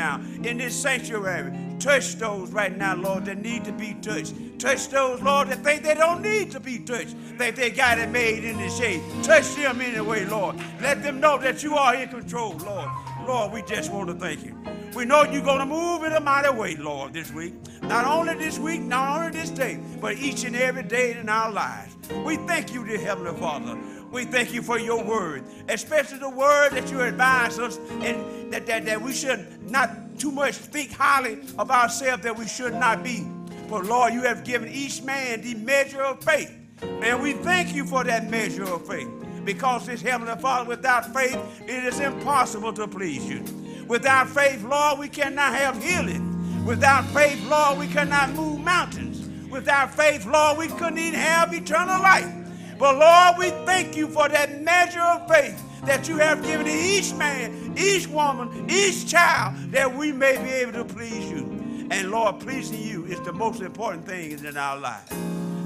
now in this sanctuary. Touch those right now, Lord, that need to be touched. Touch those, Lord, that think they don't need to be touched. Think they got it made in the shade. Touch them anyway, Lord. Let them know that you are in control, Lord. Lord, we just want to thank you. We know you're going to move in a mighty way, Lord, this week. Not only this week, not only this day, but each and every day in our lives. We thank you, dear Heavenly Father. We thank you for your word, especially the word that you advise us and that, that, that we should not too much think highly of ourselves that we should not be. But Lord, you have given each man the measure of faith. And we thank you for that measure of faith. Because this Heavenly Father, without faith, it is impossible to please you. Without faith, Lord, we cannot have healing. Without faith, Lord, we cannot move mountains. Without faith, Lord, we couldn't even have eternal life. But Lord, we thank you for that measure of faith that you have given to each man, each woman, each child, that we may be able to please you. And Lord, pleasing you is the most important thing in our lives.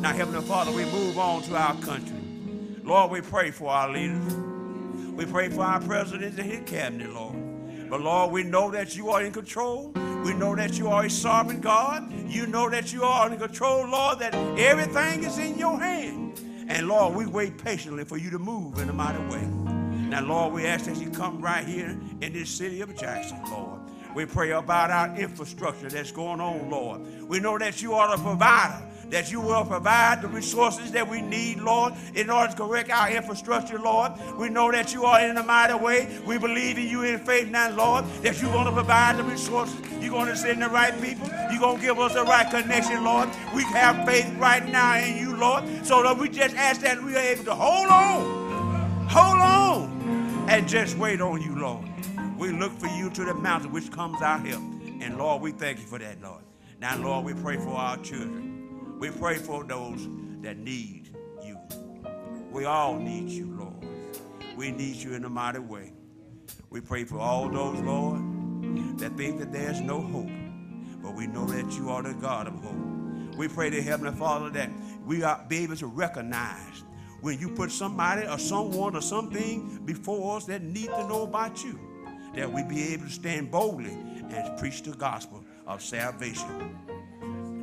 Now, Heavenly Father, we move on to our country. Lord, we pray for our leaders. We pray for our president and his cabinet, Lord. But Lord, we know that you are in control. We know that you are a sovereign God. You know that you are in control, Lord, that everything is in your hand. And Lord, we wait patiently for you to move in a mighty way. Now, Lord, we ask that you come right here in this city of Jackson, Lord. We pray about our infrastructure that's going on, Lord. We know that you are the provider that you will provide the resources that we need, Lord, in order to correct our infrastructure, Lord. We know that you are in a mighty way. We believe in you in faith now, Lord, that you're going to provide the resources. You're going to send the right people. You're going to give us the right connection, Lord. We have faith right now in you, Lord. So, that we just ask that we are able to hold on, hold on, and just wait on you, Lord. We look for you to the mountain which comes our help. And Lord, we thank you for that, Lord. Now, Lord, we pray for our children. We pray for those that need you. We all need you, Lord. We need you in a mighty way. We pray for all those, Lord, that think that there's no hope, but we know that you are the God of hope. We pray to Heavenly Father that we are be able to recognize when you put somebody or someone or something before us that need to know about you, that we be able to stand boldly and preach the gospel of salvation.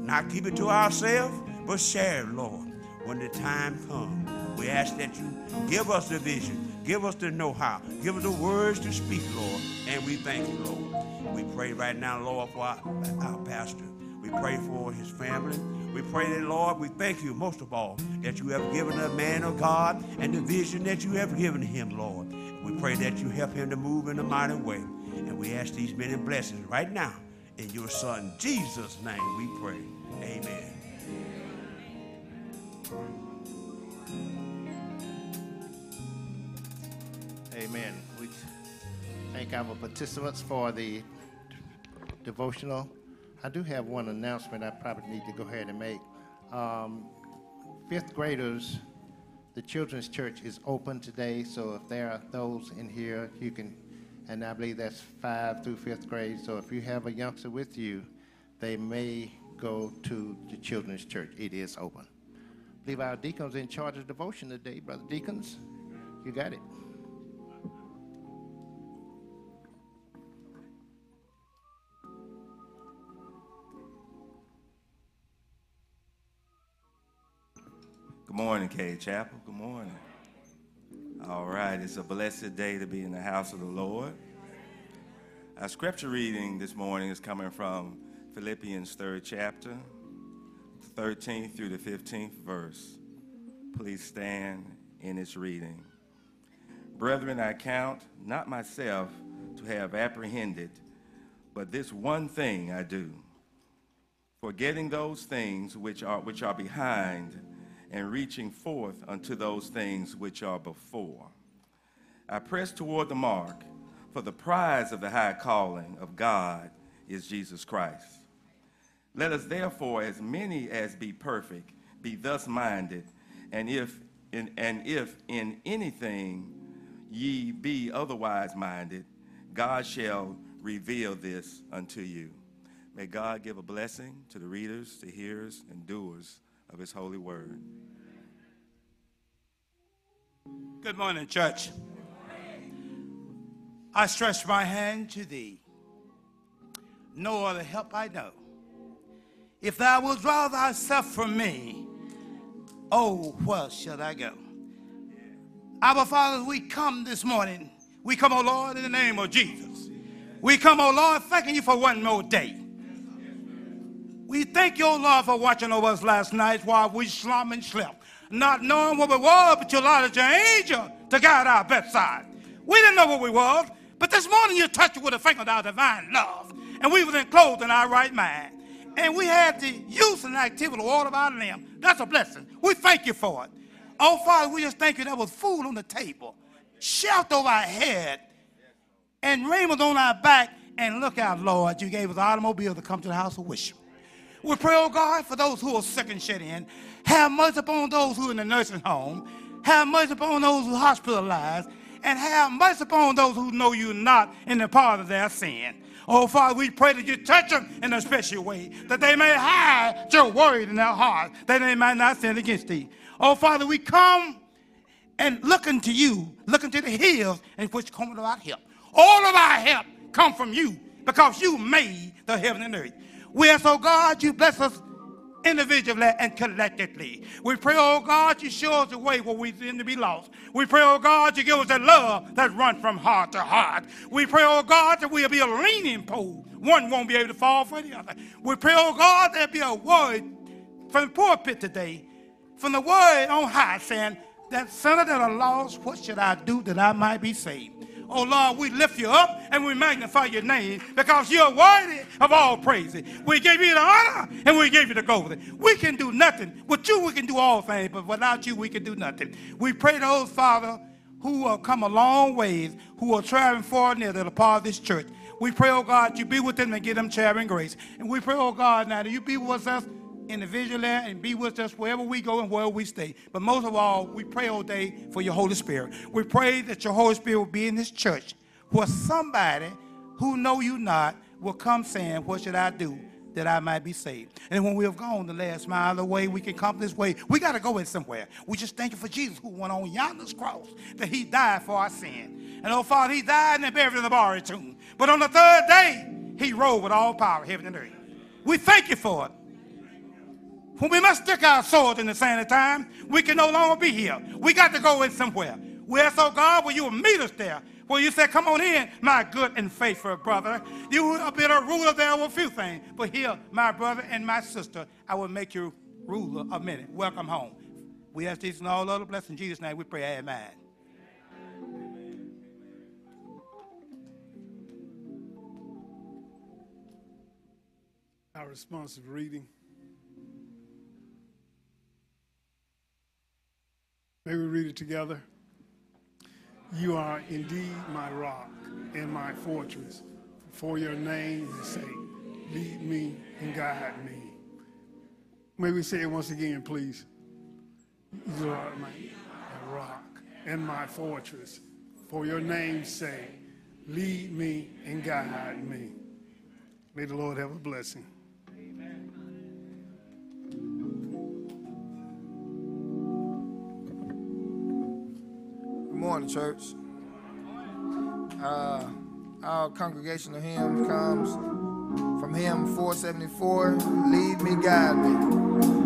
Not keep it to ourselves, but share it, Lord. When the time comes, we ask that you give us the vision, give us the know how, give us the words to speak, Lord. And we thank you, Lord. We pray right now, Lord, for our, our pastor. We pray for his family. We pray that, Lord, we thank you most of all that you have given a man of God and the vision that you have given him, Lord. We pray that you help him to move in a mighty way. And we ask these many blessings right now in your son Jesus' name we pray. Amen. Amen. We thank our participants for the devotional. I do have one announcement I probably need to go ahead and make. Um, fifth graders, the Children's Church is open today, so if there are those in here, you can and I believe that's five through fifth grade. So if you have a youngster with you, they may go to the children's church. It is open. I believe our deacons in charge of devotion today, brother deacons. You got it. Good morning, Cade Chapel. Good morning. All right, it's a blessed day to be in the house of the Lord. Our scripture reading this morning is coming from Philippians 3rd chapter, 13th through the 15th verse. Please stand in its reading. Brethren, I count not myself to have apprehended, but this one thing I do, forgetting those things which are, which are behind and reaching forth unto those things which are before. I press toward the mark, for the prize of the high calling of God is Jesus Christ. Let us therefore, as many as be perfect, be thus minded, and if in, and if in anything ye be otherwise minded, God shall reveal this unto you. May God give a blessing to the readers, the hearers, and doers of his holy word. Good morning, church. I stretch my hand to thee. no other help I know. If thou wilt draw thyself from me, oh, where shall I go? Our Father, we come this morning. We come, oh Lord, in the name of Jesus. We come, oh Lord, thanking you for one more day. We thank you, oh Lord, for watching over us last night while we slumbered and slept, not knowing what we were, but you allowed your angel to guide our bedside. We didn't know what we were, but this morning you touched it with a finger of our divine love, and we were enclosed in our right mind and we had the use and activity of all of our limbs. That's a blessing. We thank you for it. Oh, Father, we just thank you that was food on the table, shelter over our head, and raiment on our back. And look out, Lord, you gave us an automobile to come to the house of worship. We pray, oh God, for those who are sick and shut in. Have mercy upon those who are in the nursing home. Have mercy upon those who are hospitalized. And have mercy upon those who know you not in the part of their sin. Oh, Father, we pray that you touch them in a special way, that they may hide your word in their heart, that they might not sin against thee. Oh, Father, we come and look unto you, look unto the hills in which cometh our help. All of our help come from you because you made the heaven and earth. We ask, oh God, you bless us individually and collectively. We pray, oh God, you show us the way where we seem to be lost. We pray, oh God, you give us that love that runs from heart to heart. We pray, oh God, that we'll be a leaning pole. One won't be able to fall for the other. We pray, oh God, there'll be a word from the pulpit today, from the word on high, saying, that sinner that are lost, what should I do that I might be saved? Oh Lord, we lift you up and we magnify your name because you're worthy of all praise. We give you the honor and we give you the glory. We can do nothing. With you, we can do all things, but without you, we can do nothing. We pray those, Father, who have come a long ways, who are traveling far and near that are part of this church. We pray, oh God, you be with them and give them charity and grace. And we pray, oh God, now that you be with us individually and be with us wherever we go and where we stay. But most of all, we pray all day for your Holy Spirit. We pray that your Holy Spirit will be in this church where somebody who know you not will come saying, what should I do that I might be saved? And when we have gone the last mile of the way, we can come this way. We got to go in somewhere. We just thank you for Jesus who went on yonder's cross, that he died for our sin. And oh, Father, he died and buried in the borrowed tomb. But on the third day, he rose with all power, heaven and earth. We thank you for it. When we must stick our swords in the sand of time, we can no longer be here. We got to go in somewhere. Ask, oh God, will you meet us there? Will you say, come on in, my good and faithful brother. You have been a ruler there of a few things. But here, my brother and my sister, I will make you ruler of many. Welcome home. We ask this and all other blessings. In Jesus' name we pray, amen. Our responsive reading. May we read it together. You are indeed my rock and my fortress. For your name's sake, lead me and guide me. May we say it once again, please. You are my, rock and my fortress. For your name's sake, lead me and guide me. May the Lord have a blessing. Morning, church. Uh, our congregational hymn comes from hymn 474 Lead Me, Guide Me.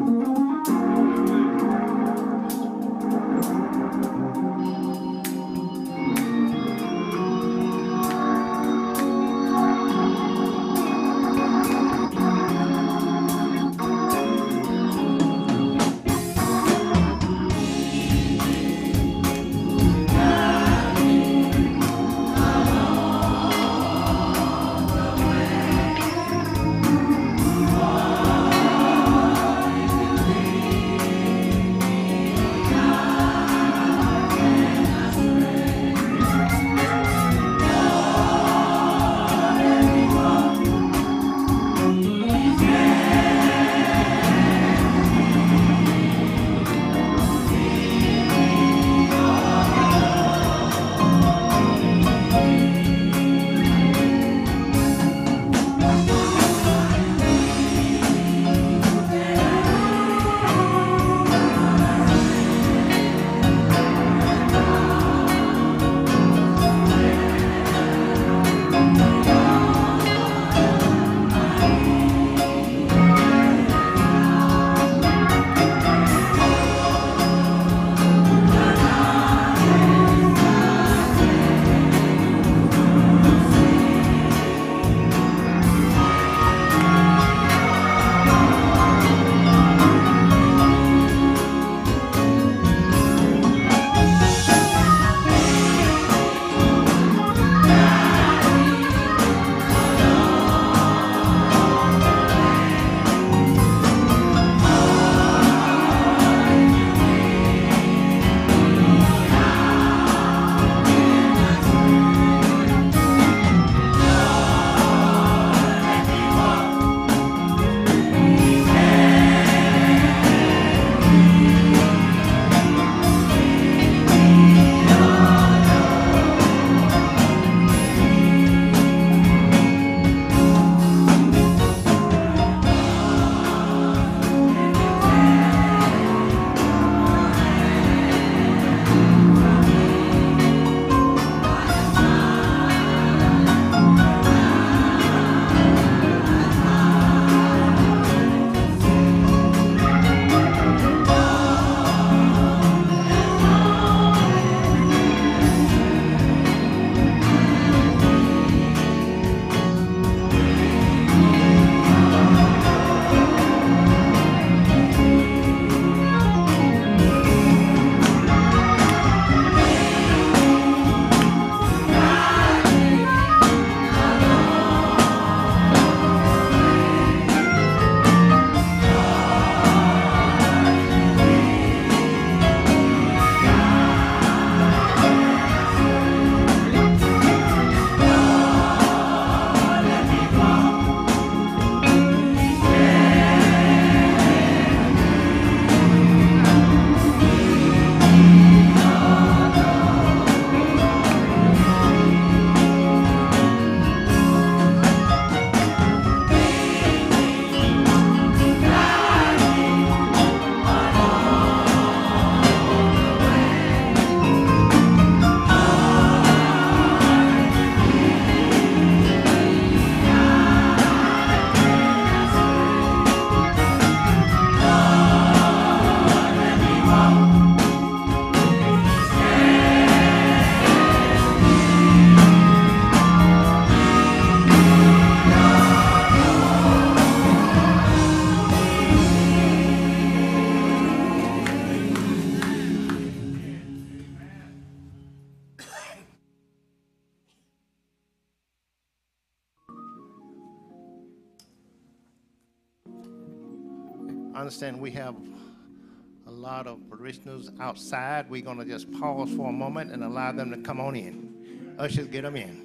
Outside. We're going to just pause for a moment and allow them to come on in. Ushers, get them in.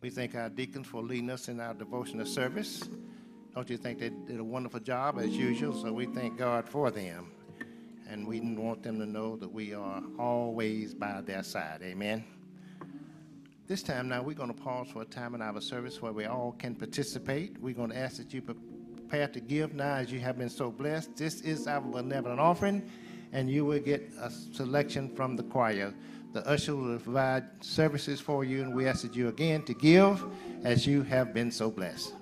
We thank our deacons for leading us in our devotional service. Don't you think they did a wonderful job as usual? So we thank God for them. And we want them to know that we are always by their side. Amen. This time now, we're going to pause for a time in our service where we all can participate. We're going to ask that you prepare to give now as you have been so blessed. This is our benevolent offering, and you will get a selection from the choir. The usher will provide services for you, and we ask that you again to give as you have been so blessed.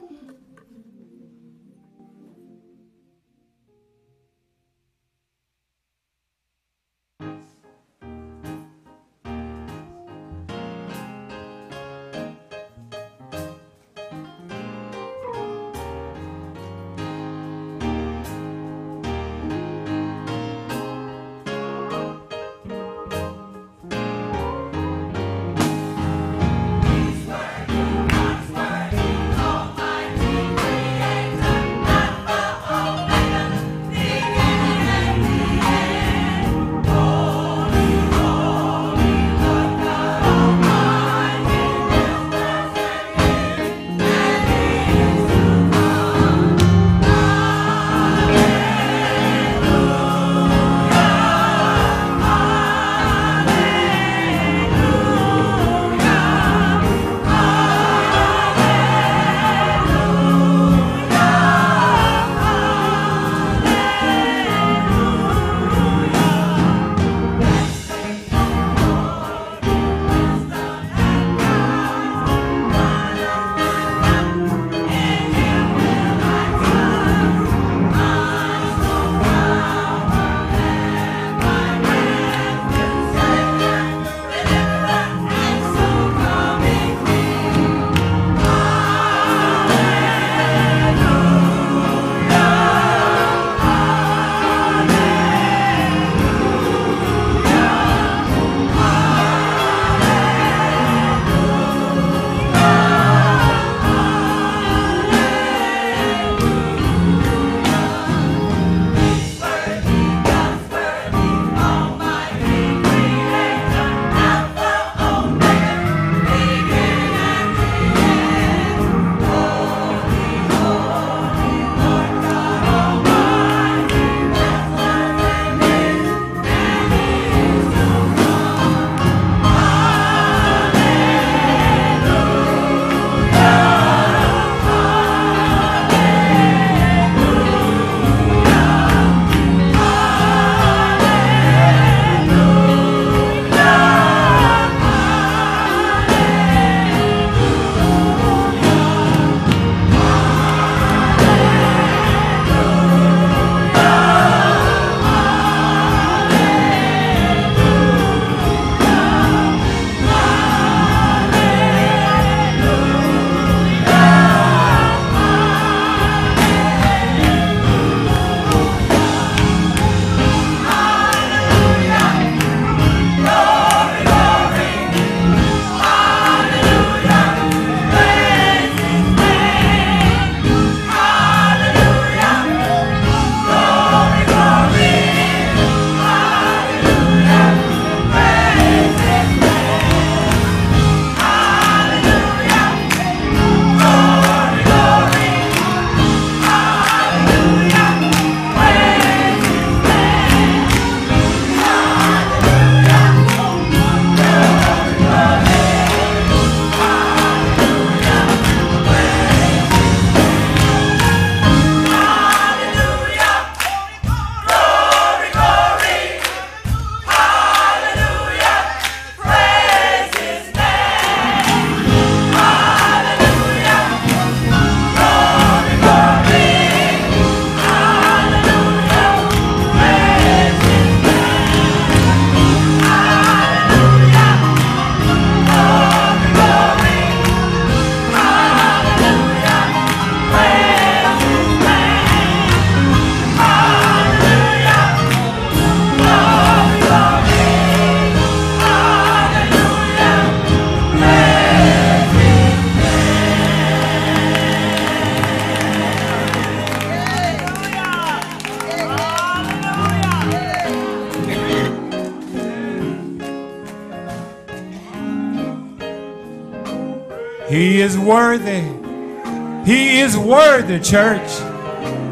Worthy, church,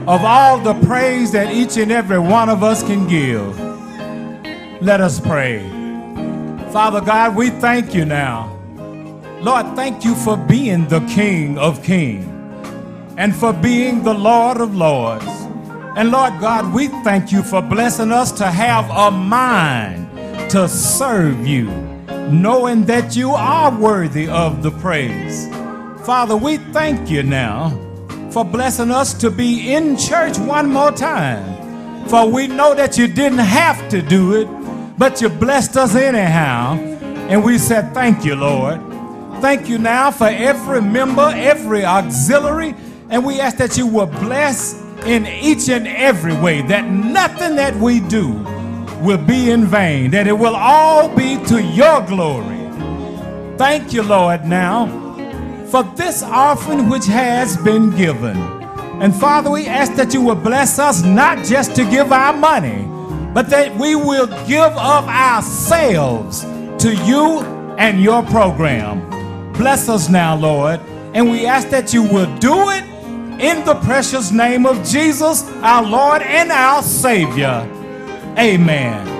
of all the praise that each and every one of us can give. Let us pray. Father God, we thank you now. Lord, thank you for being the King of Kings and for being the Lord of Lords. And Lord God, we thank you for blessing us to have a mind to serve you, knowing that you are worthy of the praise. Father, we thank you now for blessing us to be in church one more time. For we know that you didn't have to do it, but you blessed us anyhow. And we said, Thank you, Lord. Thank you now for every member, every auxiliary, and we ask that you will bless in each and every way, that nothing that we do will be in vain, that it will all be to your glory. Thank you, Lord, now for this offering which has been given. And Father, we ask that you will bless us not just to give our money, but that we will give of ourselves to you and your program. Bless us now, Lord, and we ask that you will do it in the precious name of Jesus, our Lord and our Savior. Amen.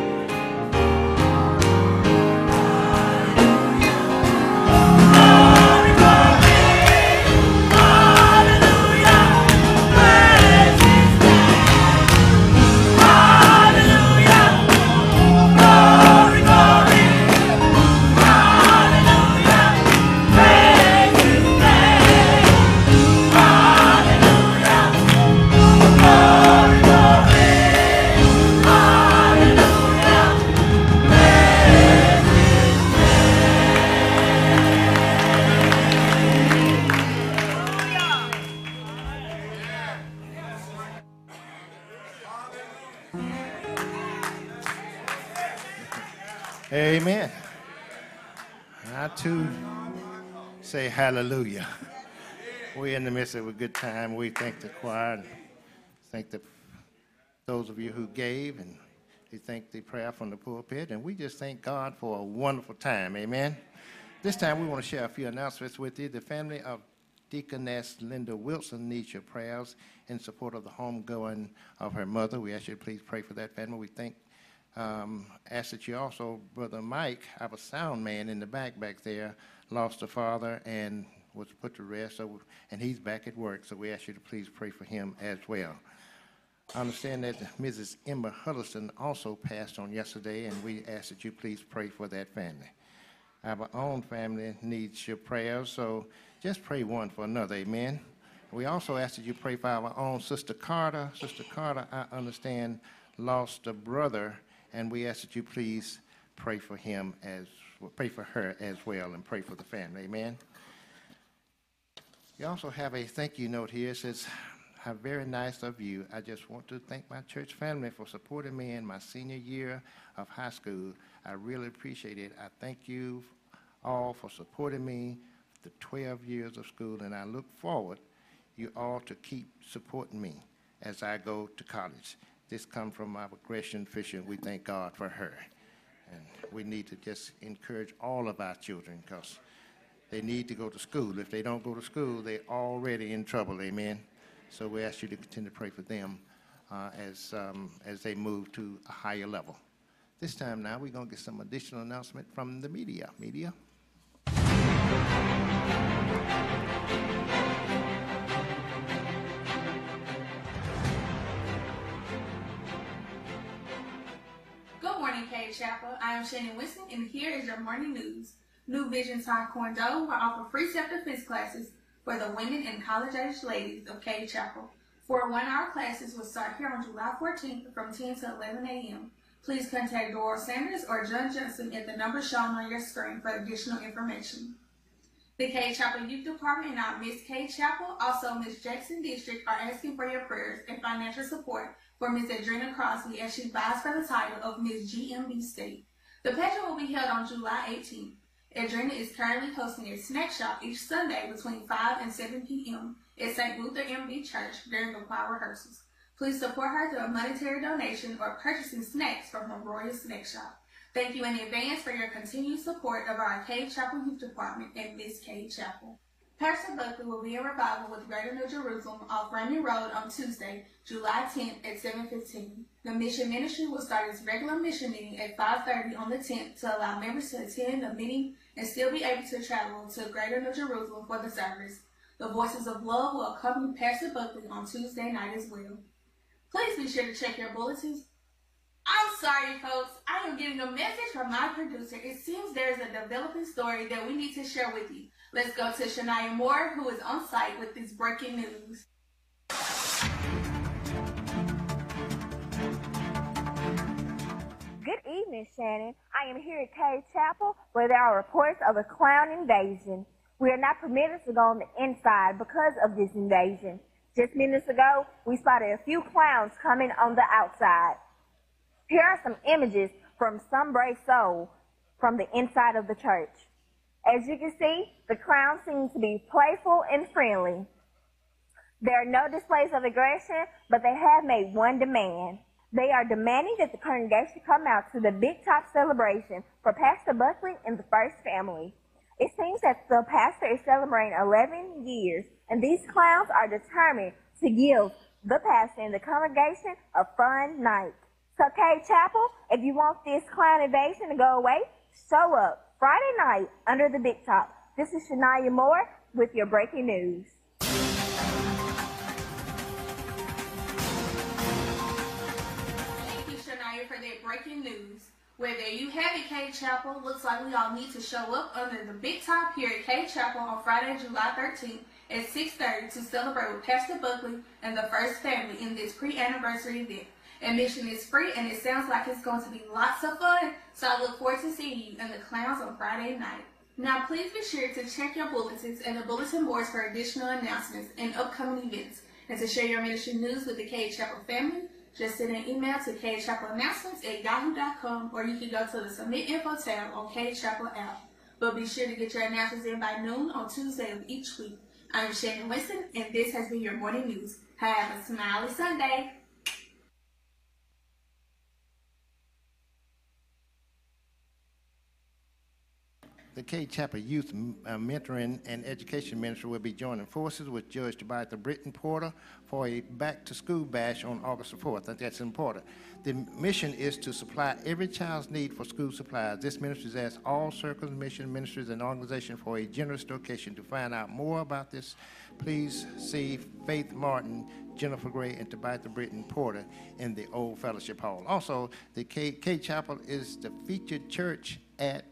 I too say hallelujah. We're in the midst of a good time. We thank the choir and thank the, those of you who gave and we thank the prayer from the pulpit. And we just thank God for a wonderful time. Amen. This time we want to share a few announcements with you. The family of Deaconess Linda Wilson needs your prayers in support of the homegoing of her mother. We ask you to please pray for that family. We thank um, ask that you also, Brother Mike, I have a sound man in the back back there, lost a father and was put to rest, so, and he's back at work, so we ask you to please pray for him as well. I understand that Mrs. Emma Huddleston also passed on yesterday, and we ask that you please pray for that family. Our own family needs your prayers, so just pray one for another, amen. We also ask that you pray for our own Sister Carter. Sister Carter, I understand, lost a brother and we ask that you please pray for him as pray for her as well and pray for the family. Amen. You also have a thank you note here. It says, How very nice of you. I just want to thank my church family for supporting me in my senior year of high school. I really appreciate it. I thank you all for supporting me the 12 years of school, and I look forward you all to keep supporting me as I go to college. This comes from our Gresham Fisher. We thank God for her. And we need to just encourage all of our children because they need to go to school. If they don't go to school, they're already in trouble. Amen. So we ask you to continue to pray for them uh, as, um, as they move to a higher level. This time now, we're going to get some additional announcement from the media. Media. Chapel. I am Shannon Winston, and here is your morning news. New Vision Taekwondo will offer free self-defense classes for the women and college-age ladies of Cade Chapel. Four one-hour classes will start here on July 14th from 10 to 11 a.m. Please contact Doral Sanders or John Johnson at the number shown on your screen for additional information. The Cade Chapel Youth Department and our Miss Cade Chapel, also Miss Jackson District, are asking for your prayers and financial support for Ms. Adrena Crosby as she vies for the title of Miss GMB State. The pageant will be held on July 18th. Adrena is currently hosting a snack shop each Sunday between 5 and 7 p.m. at St. Luther MB Church during the choir rehearsals. Please support her through a monetary donation or purchasing snacks from her Royal Snack Shop. Thank you in advance for your continued support of our Cade Chapel Youth Department and Miss Cade Chapel. Pastor Buckley will be in revival with Greater New Jerusalem off Raymond Road on Tuesday, July 10th at 7:15. The mission ministry will start its regular mission meeting at 5:30 on the 10th to allow members to attend the meeting and still be able to travel to Greater New Jerusalem for the service. The Voices of Love will accompany Pastor Buckley on Tuesday night as well. Please be sure to check your bulletins. I'm sorry, folks. I am getting a message from my producer. It seems there's a developing story that we need to share with you. Let's go to Shania Moore, who is on site with this breaking news. Good evening, Shannon. I am here at Cade Chapel where there are reports of a clown invasion. We are not permitted to go on the inside because of this invasion. Just minutes ago, we spotted a few clowns coming on the outside. Here are some images from some brave soul from the inside of the church. As you can see, the clowns seem to be playful and friendly. There are no displays of aggression, but they have made one demand. They are demanding that the congregation come out to the Big Top celebration for Pastor Buckley and the First Family. It seems that the pastor is celebrating 11 years, and these clowns are determined to give the pastor and the congregation a fun night. So, Cade Chapel, if you want this clown invasion to go away, show up Friday night under the Big Top. This is Shania Moore with your breaking news. Thank you, Shania, for that breaking news. Well, there you have it, Cade Chapel. Looks like we all need to show up under the big top here at Cade Chapel on Friday, July 13th at 6.30 to celebrate with Pastor Buckley and the First Family in this pre-anniversary event. Admission is free and it sounds like it's going to be lots of fun, so I look forward to seeing you and the clowns on Friday night. Now, please be sure to check your bulletins and the bulletin boards for additional announcements and upcoming events, and to share your ministry news with the Cade Chapel family. Just send an email to Announcements at yahoo.com or you can go to the Submit Info tab on Cade Chapel app. But be sure to get your announcements in by noon on Tuesday of each week. I'm Shannon Winston, and this has been your morning news. Have a smiley Sunday. The Cade Chapel Youth uh, Mentoring and Education Ministry will be joining forces with Judge Tabitha Britton Porter for a back-to-school bash on August the 4th. I think that's important. The mission is to supply every child's need for school supplies. This ministry has asked all circles, mission ministries, and organizations for a generous donation. To find out more about this, please see Faith Martin, Jennifer Gray, and Tabitha Britton Porter in the Old Fellowship Hall. Also, the K, Cade Chapel is the featured church at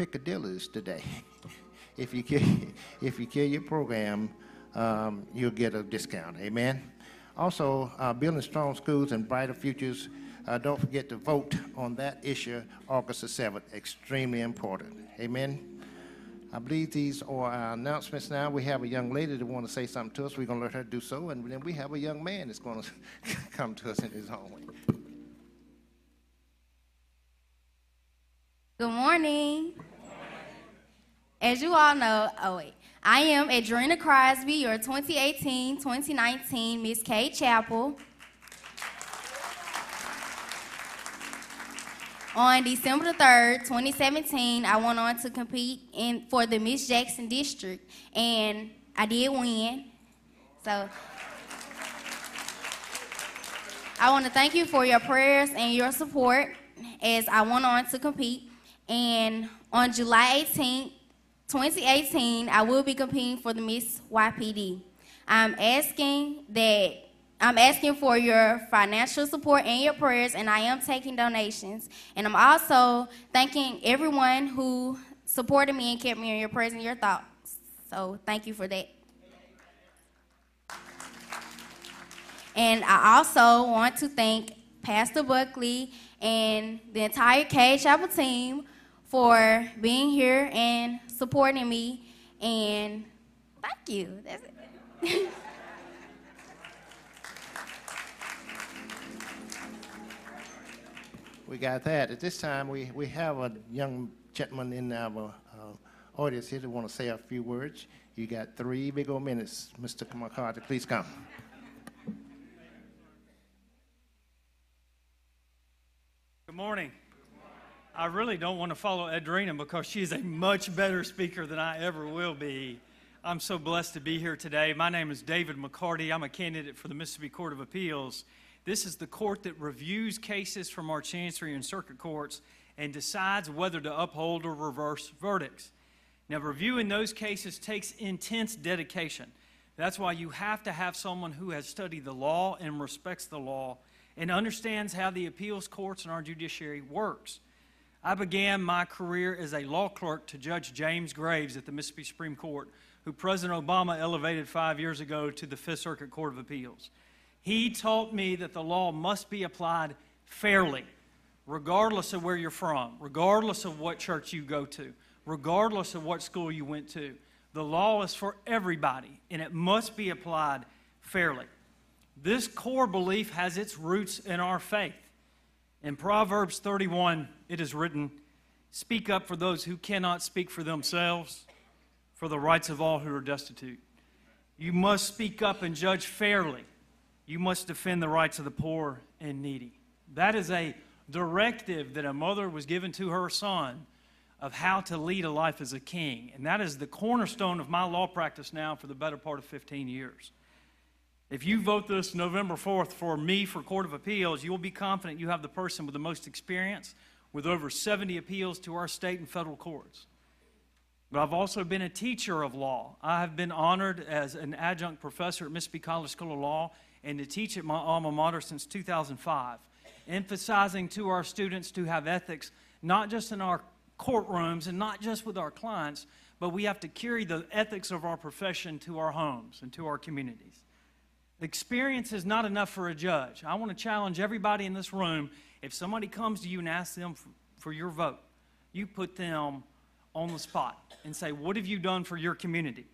Piccadilly's today. if you carry, if you carry your program, um, you'll get a discount. Amen. Also, uh, building strong schools and brighter futures. Uh, don't forget to vote on that issue August the 7th. Extremely important. Amen. I believe these are our announcements now. We have a young lady that wants to say something to us. We're going to let her do so. And then we have a young man that's going to come to us in his own way. Good morning. As you all know, oh wait, I am Adrena Crosby, your 2018-2019 Miss Cade Chapel. On December the 3rd, 2017, I went on to compete in for the Miss Jackson District, and I did win. So I want to thank you for your prayers and your support as I went on to compete. And on July 18th, 2018, I will be competing for the Miss YPD. I'm asking that I'm asking for your financial support and your prayers, and I am taking donations. And I'm also thanking everyone who supported me and kept me in your prayers and your thoughts. So thank you for that. And I also want to thank Pastor Buckley and the entire Cade Chapel team for being here and supporting me. And thank you. That's it. we got that. At this time, we, we have a young gentleman in our uh, audience here that want to say a few words. You got three big old minutes. Mr. McCarthy, please come. Good morning. I really don't want to follow Adrena because she's a much better speaker than I ever will be. I'm so blessed to be here today. My name is David McCarty. I'm a candidate for the Mississippi Court of Appeals. This is the court that reviews cases from our chancery and circuit courts and decides whether to uphold or reverse verdicts. Now, reviewing those cases takes intense dedication. That's why you have to have someone who has studied the law and respects the law and understands how the appeals courts and our judiciary works. I began my career as a law clerk to Judge James Graves at the Mississippi Supreme Court who President Obama elevated five years ago to the Fifth Circuit Court of Appeals. He taught me that the law must be applied fairly, regardless of where you're from, regardless of what church you go to, regardless of what school you went to. The law is for everybody, and it must be applied fairly. This core belief has its roots in our faith. In Proverbs 31, it is written, Speak up for those who cannot speak for themselves for the rights of all who are destitute. You must speak up and judge fairly. You must defend the rights of the poor and needy. That is a directive that a mother was given to her son of how to lead a life as a king. And that is the cornerstone of my law practice now for the better part of 15 years. If you vote this November 4th for me for Court of Appeals, you will be confident you have the person with the most experience with over 70 appeals to our state and federal courts. But I've also been a teacher of law. I have been honored as an adjunct professor at Mississippi College School of Law and to teach at my alma mater since 2005, emphasizing to our students to have ethics not just in our courtrooms and not just with our clients, but we have to carry the ethics of our profession to our homes and to our communities. Experience is not enough for a judge. I want to challenge everybody in this room if somebody comes to you and asks them for your vote, you put them on the spot and say, What have you done for your community?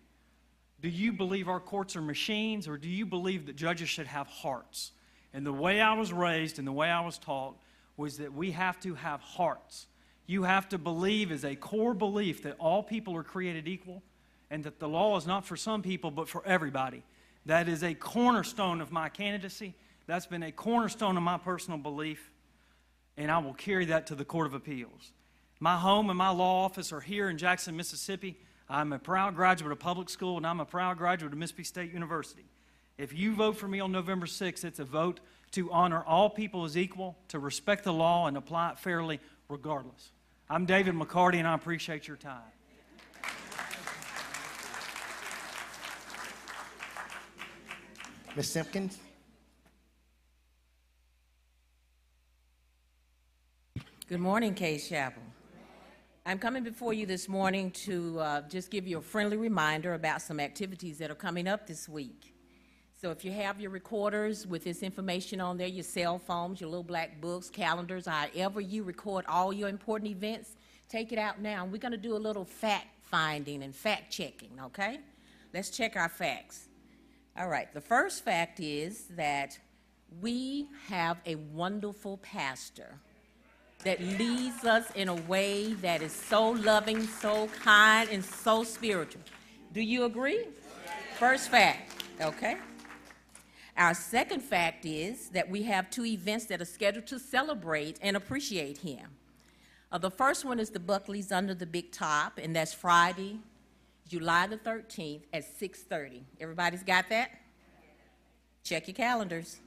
Do you believe our courts are machines, or do you believe that judges should have hearts? And the way I was raised and the way I was taught was that we have to have hearts. You have to believe as a core belief that all people are created equal and that the law is not for some people but for everybody. That is a cornerstone of my candidacy. That's been a cornerstone of my personal belief, and I will carry that to the Court of Appeals. My home and my law office are here in Jackson, Mississippi. I'm a proud graduate of public school, and I'm a proud graduate of Mississippi State University. If you vote for me on November 6th, it's a vote to honor all people as equal, to respect the law, and apply it fairly regardless. I'm David McCarty, and I appreciate your time. Ms. Simpkins? Good morning, Cade Chapel. I'm coming before you this morning to uh, just give you a friendly reminder about some activities that are coming up this week. So if you have your recorders with this information on there, your cell phones, your little black books, calendars, however you record all your important events, take it out now. We're going to do a little fact finding and fact checking, okay? Let's check our facts. All right, the first fact is that we have a wonderful pastor that leads us in a way that is so loving, so kind, and so spiritual. Do you agree? First fact, okay? Our second fact is that we have two events that are scheduled to celebrate and appreciate him. Uh, the first one is the Buckleys Under the Big Top, and that's Friday, July the 13th at 6:30. Everybody's got that? Check your calendars.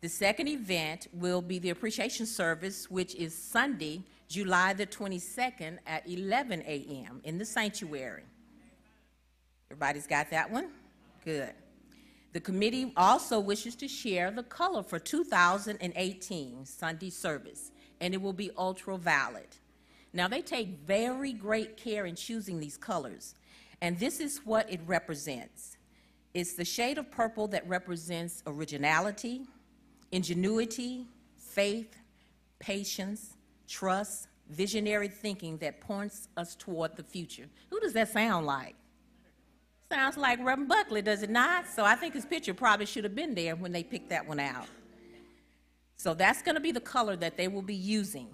The second event will be the appreciation service, which is Sunday, July the 22nd at 11 a.m. in the sanctuary. Everybody's got that one? Good. The committee also wishes to share the color for 2018 Sunday service, and it will be ultraviolet. Now, they take very great care in choosing these colors, and this is what it represents. It's the shade of purple that represents originality, ingenuity, faith, patience, trust, visionary thinking that points us toward the future. Who does that sound like? Sounds like Reverend Buckley, does it not? So I think his picture probably should have been there when they picked that one out. So that's going to be the color that they will be using.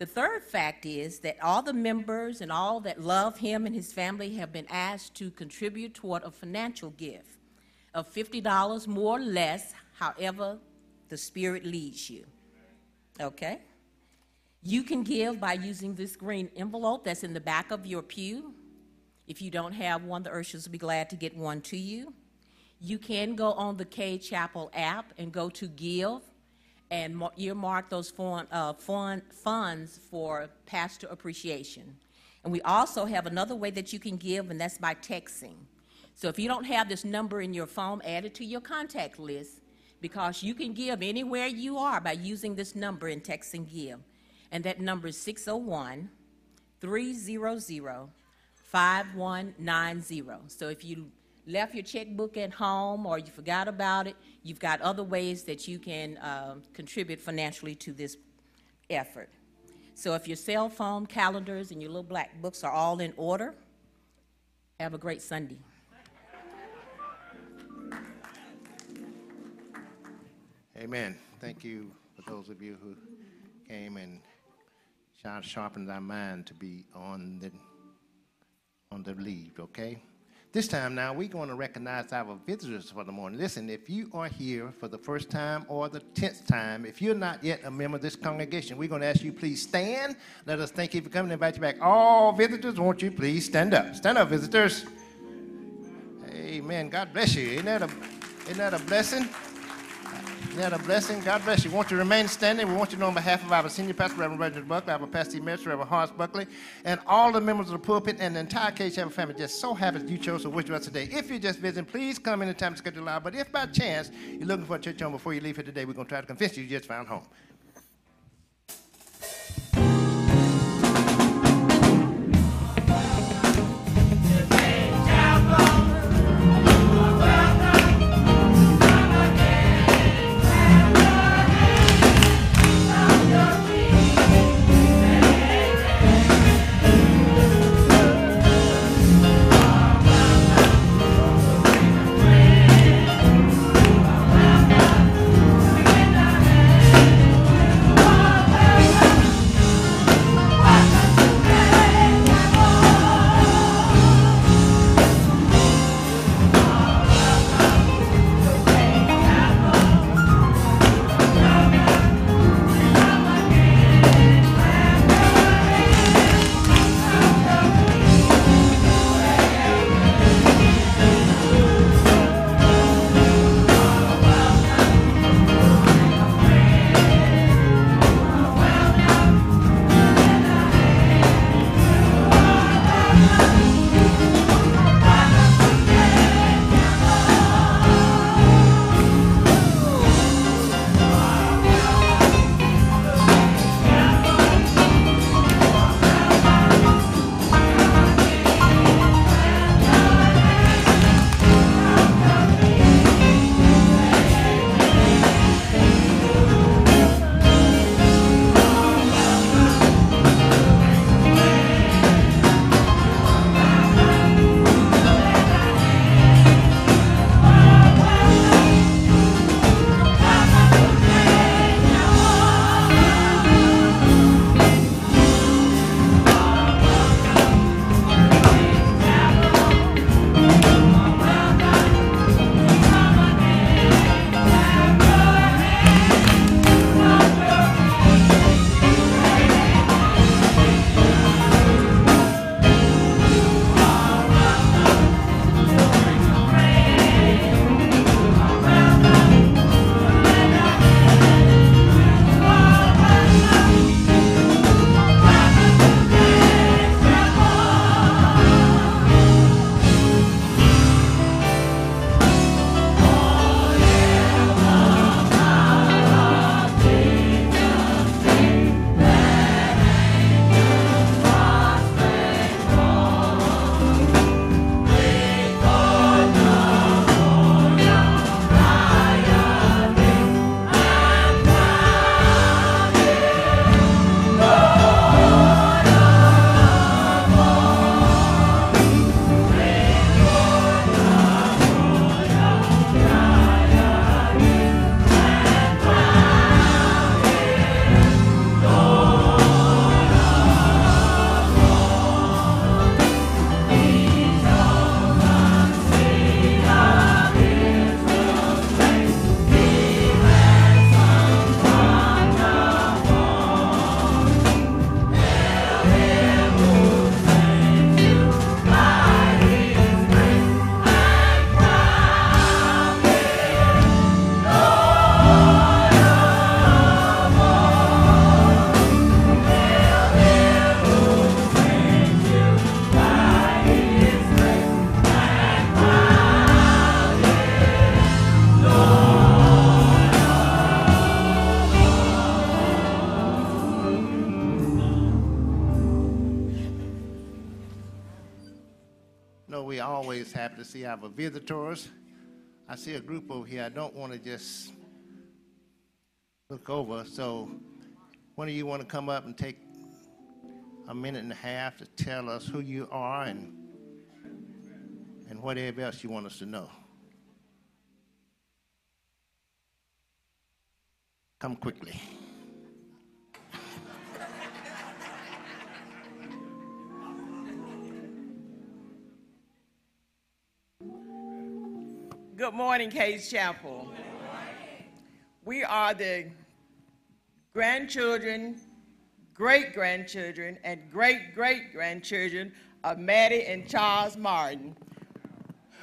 The third fact is that all the members and all that love him and his family have been asked to contribute toward a financial gift of $50 more or less, however the Spirit leads you. Okay? You can give by using this green envelope that's in the back of your pew. If you don't have one, the ushers will be glad to get one to you. You can go on the Cade Chapel app and go to Give and mar- earmark those fun, uh, fun, funds for pastor appreciation. And we also have another way that you can give, and that's by texting. So if you don't have this number in your phone, add it to your contact list because you can give anywhere you are by using this number and texting give. And that number is 601 300 5190. So if you left your checkbook at home or you forgot about it, you've got other ways that you can um, contribute financially to this effort. So if your cell phone, calendars, and your little black books are all in order, have a great Sunday. Amen. Thank you for those of you who came and sharpened our mind to be on the on the lead. Okay. This time now, we're going to recognize our visitors for the morning. Listen, if you are here for the first time or the tenth time, if you're not yet a member of this congregation, we're going to ask you please stand. Let us thank you for coming and invite you back. All visitors, won't you please stand up? Stand up, visitors. Amen. God bless you. Isn't that a, isn't that a blessing? Isn't that a blessing? God bless you. We want you to remain standing? We want you to know on behalf of our senior pastor, Reverend Reginald Buckley, our pastor emeritus, Reverend Horace Buckley, and all the members of the pulpit and the entire Chapel family. Just so happy that you chose to worship us today. If you're just visiting, please come anytime scheduled out. But if by chance you're looking for a church home before you leave here today, we're going to try to convince you you just found home. Our visitors. I see a group over here. I don't want to just look over. So, one of you want to come up and take a minute and a half to tell us who you are and and whatever else you want us to know. Come quickly. Good morning, Cade Chapel. We are the grandchildren, great grandchildren, and great great grandchildren of Maddie and Charles Martin.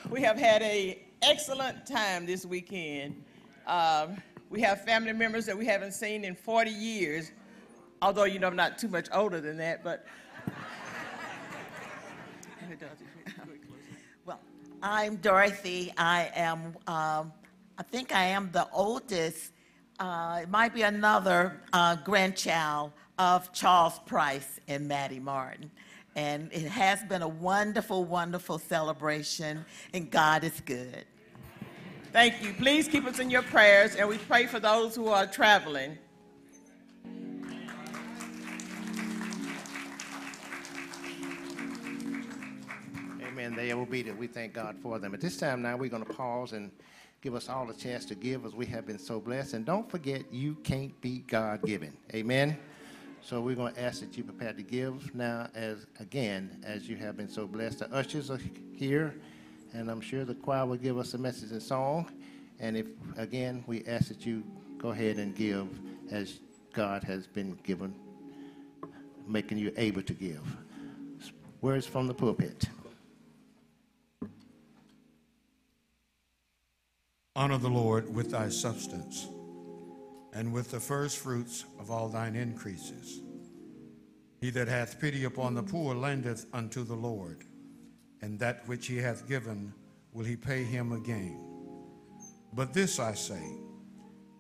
We have had an excellent time this weekend. Um, we have family members that we haven't seen in 40 years, although you know I'm not too much older than that, but. Well, I'm Dorothy. I am, um, I think I am the oldest, uh, it might be another uh, grandchild of Charles Price and Maddie Martin. And it has been a wonderful, wonderful celebration, and God is good. Thank you. Please keep us in your prayers, and we pray for those who are traveling. Amen. They are obedient. We thank God for them. At this time now, we're going to pause and give us all a chance to give as we have been so blessed. And don't forget, you can't be God given. Amen. So we're going to ask that you prepare to give now, as again, as you have been so blessed. The ushers are here, and I'm sure the choir will give us a message and song. And if, again, we ask that you go ahead and give as God has been given, making you able to give. Words from the pulpit. Honor the Lord with thy substance and with the first fruits of all thine increases. He that hath pity upon the poor lendeth unto the Lord, and that which he hath given will he pay him again. But this I say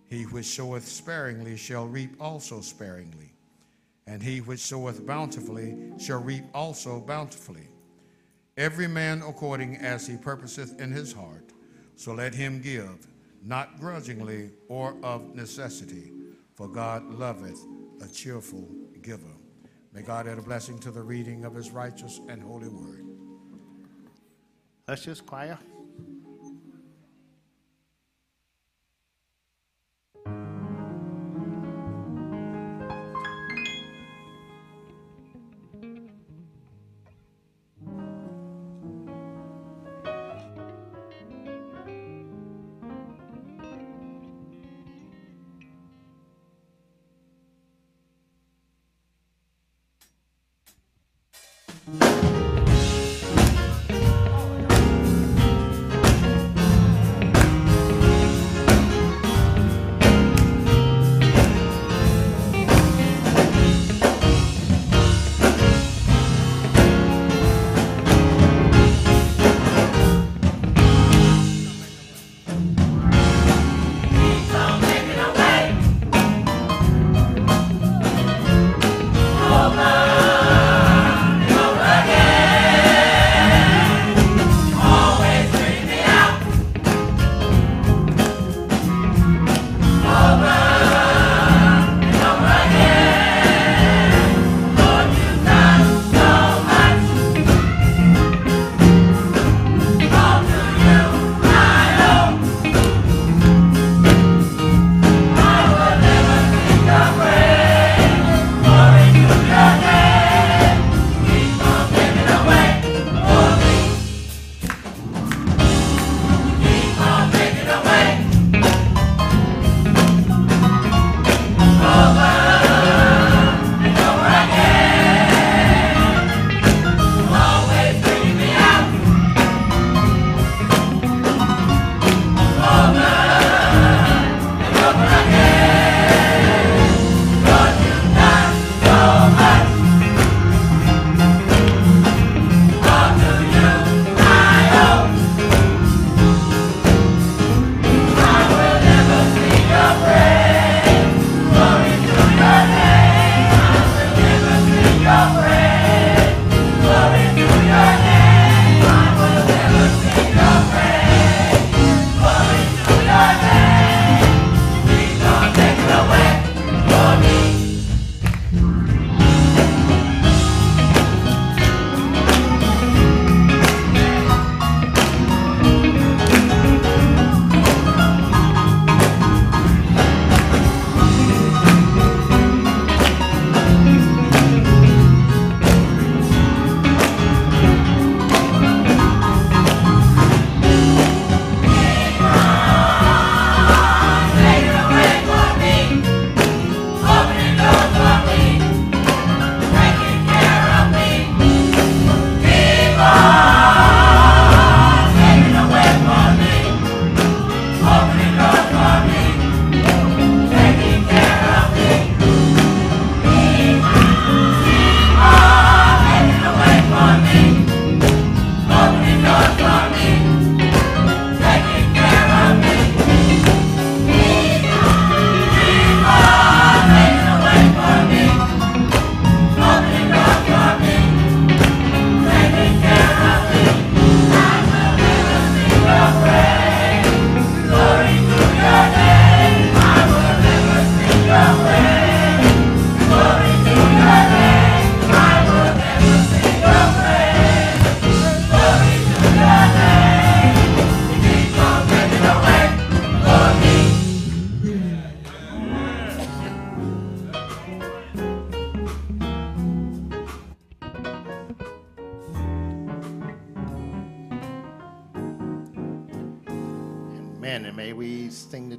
He which soweth sparingly shall reap also sparingly, and he which soweth bountifully shall reap also bountifully. Every man according as he purposeth in his heart, so let him give not grudgingly or of necessity, for God loveth a cheerful giver. May God add a blessing to the reading of his righteous and holy word. Ushers, choir. Over and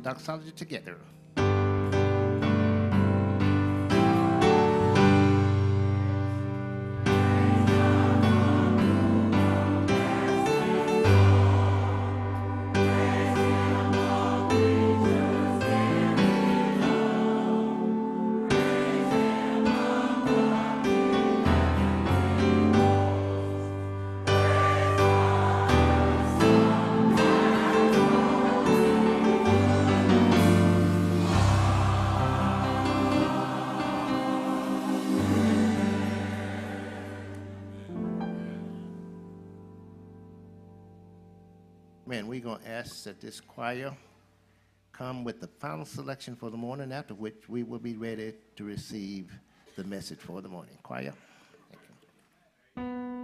doxology together. That this choir come with the final selection for the morning, after which we will be ready to receive the message for the morning. Choir. The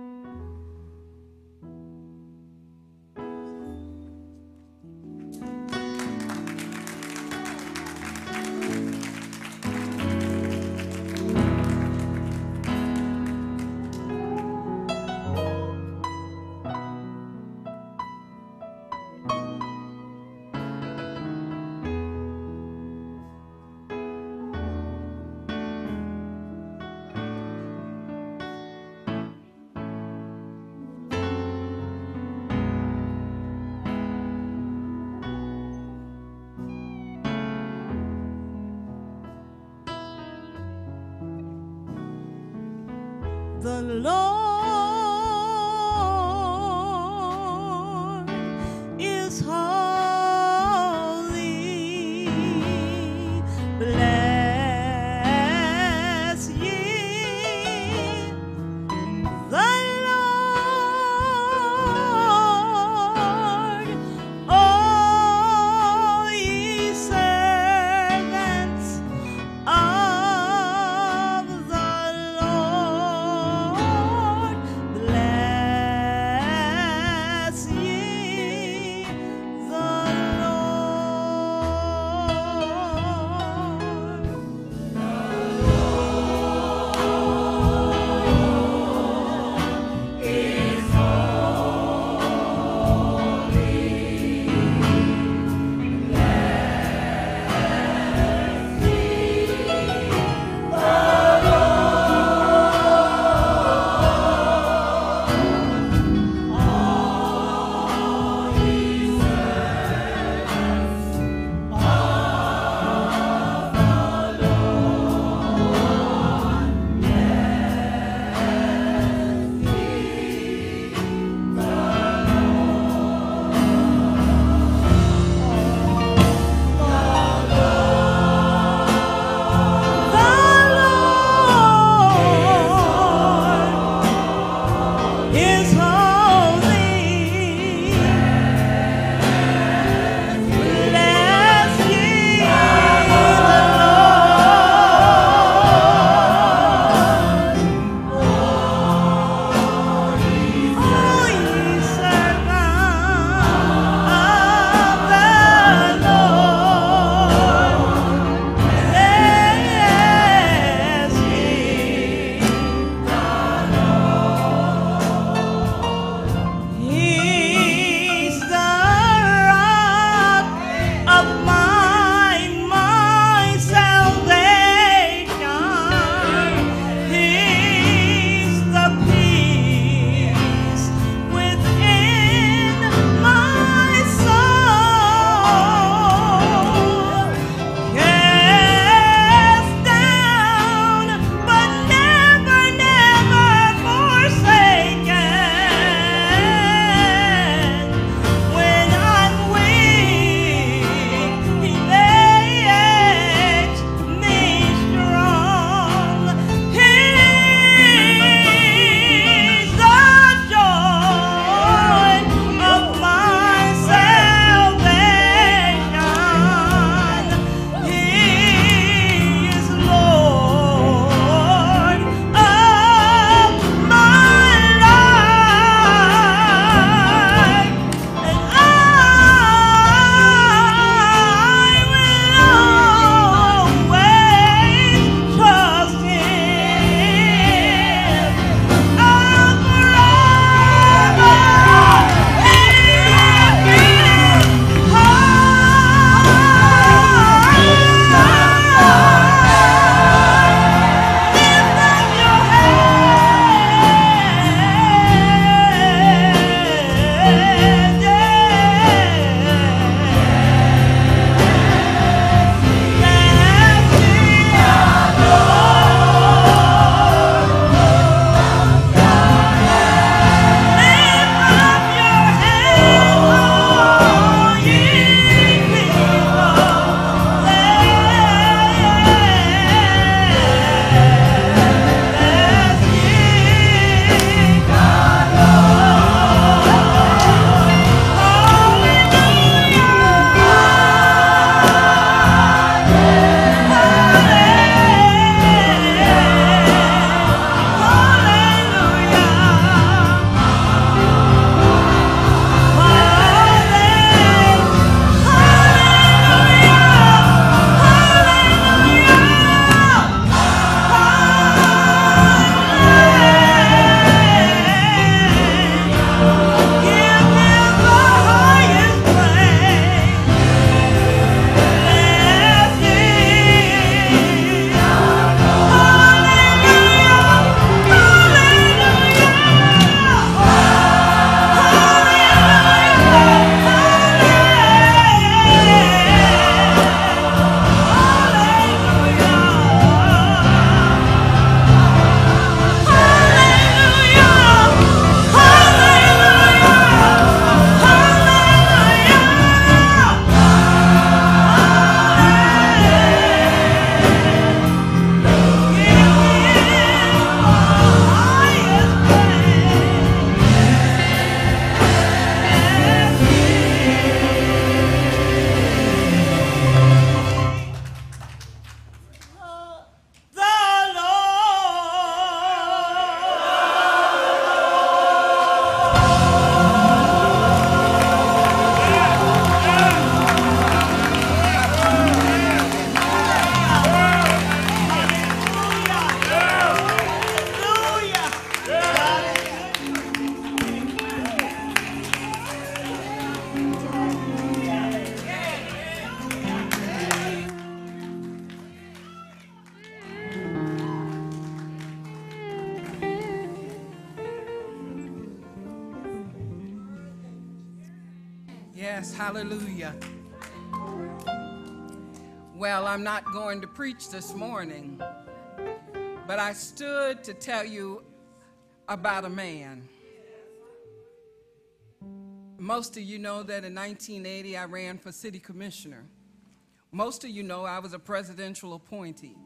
preach this morning, but I stood to tell you about a man. Most of you know that in 1980 I ran for city commissioner. Most of you know I was a presidential appointee.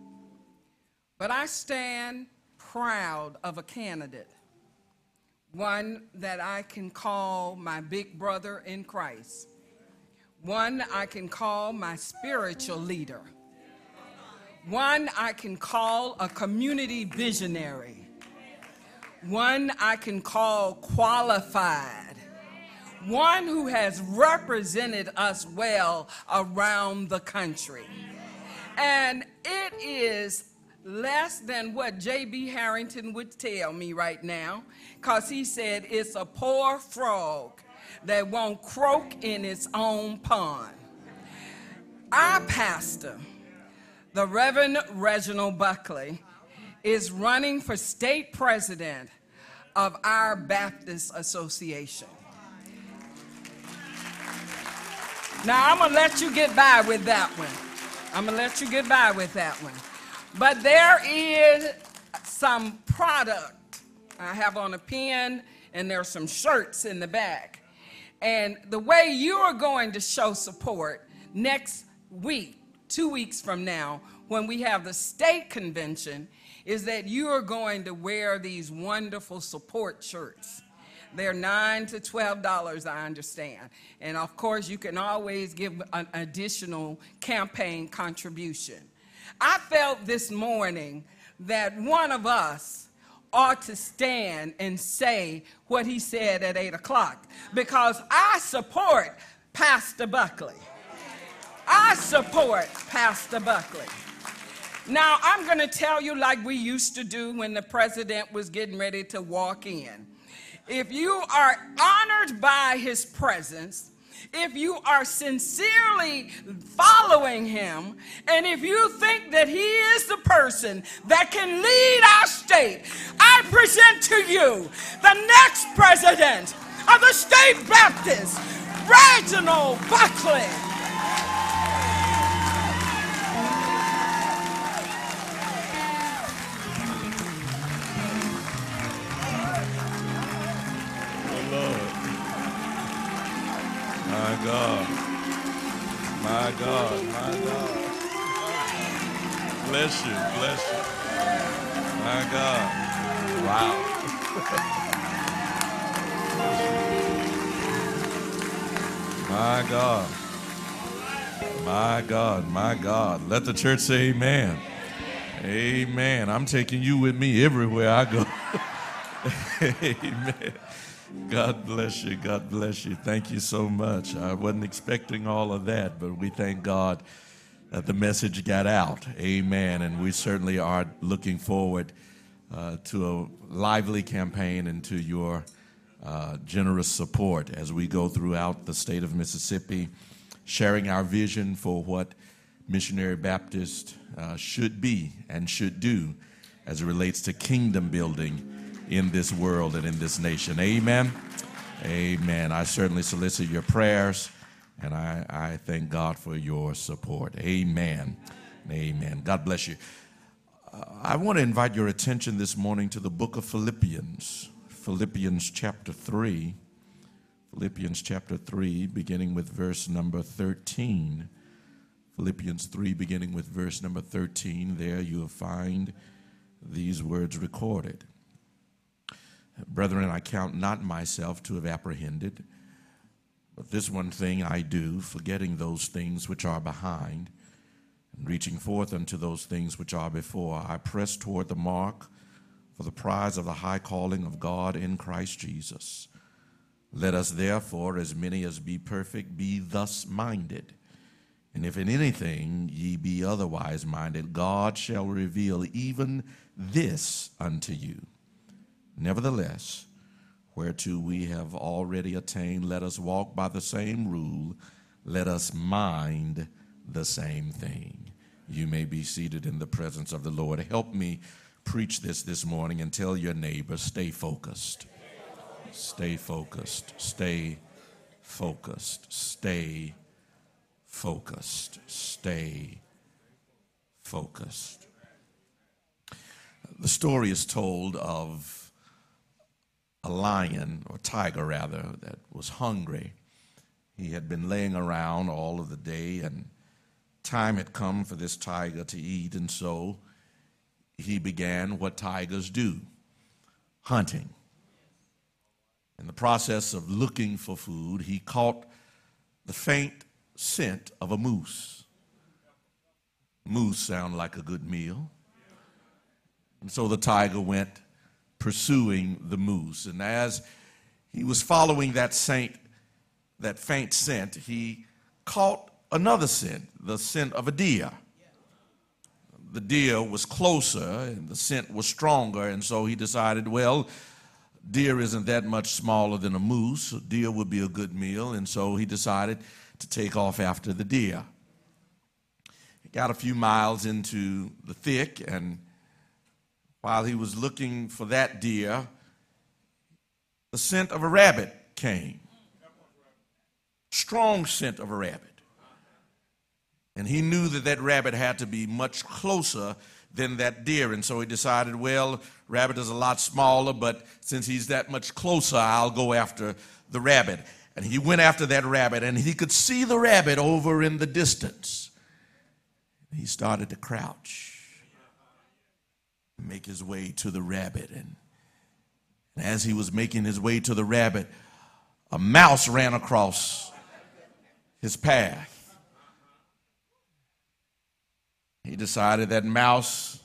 But I stand proud of a candidate, one that I can call my big brother in Christ, one I can call my spiritual leader, one I can call a community visionary, one I can call qualified one who has represented us well around the country. And it is less than what J.B. Harrington would tell me right now, because he said it's a poor frog that won't croak in its own pond. Our pastor, the Reverend Reginald Buckley, is running for state president of our Baptist Association. Now, I'm going to let you get by with that one. I'm going to let you get by with that one. But there is some product I have on a pin, and there's some shirts in the back. And the way you are going to show support next week, two weeks from now, when we have the state convention, is that you are going to wear these wonderful support shirts. They're nine to twelve dollars, I understand. And of course, you can always give an additional campaign contribution. I felt this morning that one of us ought to stand and say what he said at eight o'clock because I support Pastor Buckley. I support Pastor Buckley. Now, I'm going to tell you like we used to do when the president was getting ready to walk in if you are honored by his presence, if you are sincerely following him, and if you think that he is the person that can lead our state, I present to you the next president of the state Baptist, Reginald Buckley. God. My God. My God. Let the church say amen. Amen. I'm taking you with me everywhere I go. amen. God bless you. God bless you. Thank you so much. I wasn't expecting all of that, but we thank God that the message got out. Amen. And we certainly are looking forward uh, to a lively campaign and to your generous support as we go throughout the state of Mississippi, sharing our vision for what Missionary Baptist uh, should be and should do as it relates to kingdom building in this world and in this nation. Amen. Amen. I certainly solicit your prayers and I, I thank God for your support. Amen. Amen. God bless you. Uh, I want to invite your attention this morning to the book of Philippians, Philippians chapter 3. Philippians chapter 3, beginning with verse number 13. Philippians 3, beginning with verse number 13. There you'll find these words recorded. Brethren, I count not myself to have apprehended, but this one thing I do, forgetting those things which are behind, and reaching forth unto those things which are before, I press toward the mark for the prize of the high calling of God in Christ Jesus. Let us therefore, as many as be perfect, be thus minded. And if in anything ye be otherwise minded, God shall reveal even this unto you. Nevertheless, whereto we have already attained, let us walk by the same rule, let us mind the same thing. You may be seated in the presence of the Lord. Help me preach this this morning and tell your neighbor stay focused. Stay focused. Stay focused. Stay focused. Stay focused. The story is told of a lion, or tiger rather, that was hungry. He had been laying around all of the day, and time had come for this tiger to eat, and so he began what tigers do hunting. In the process of looking for food, he caught the faint scent of a moose. Moose sound like a good meal. And so the tiger went pursuing the moose. And as he was following that saint, that faint scent, he caught another scent, the scent of a deer. The deer was closer and the scent was stronger, and so he decided, well, deer isn't that much smaller than a moose. So deer would be a good meal, and so he decided to take off after the deer. He got a few miles into the thick, and while he was looking for that deer, the scent of a rabbit came. Strong scent of a rabbit. And he knew that that rabbit had to be much closer than that deer. And so he decided, well, rabbit is a lot smaller, but since he's that much closer, I'll go after the rabbit. And he went after that rabbit, and he could see the rabbit over in the distance. He started to crouch, make his way to the rabbit. And, as he was making his way to the rabbit, a mouse ran across his path. He decided that mouse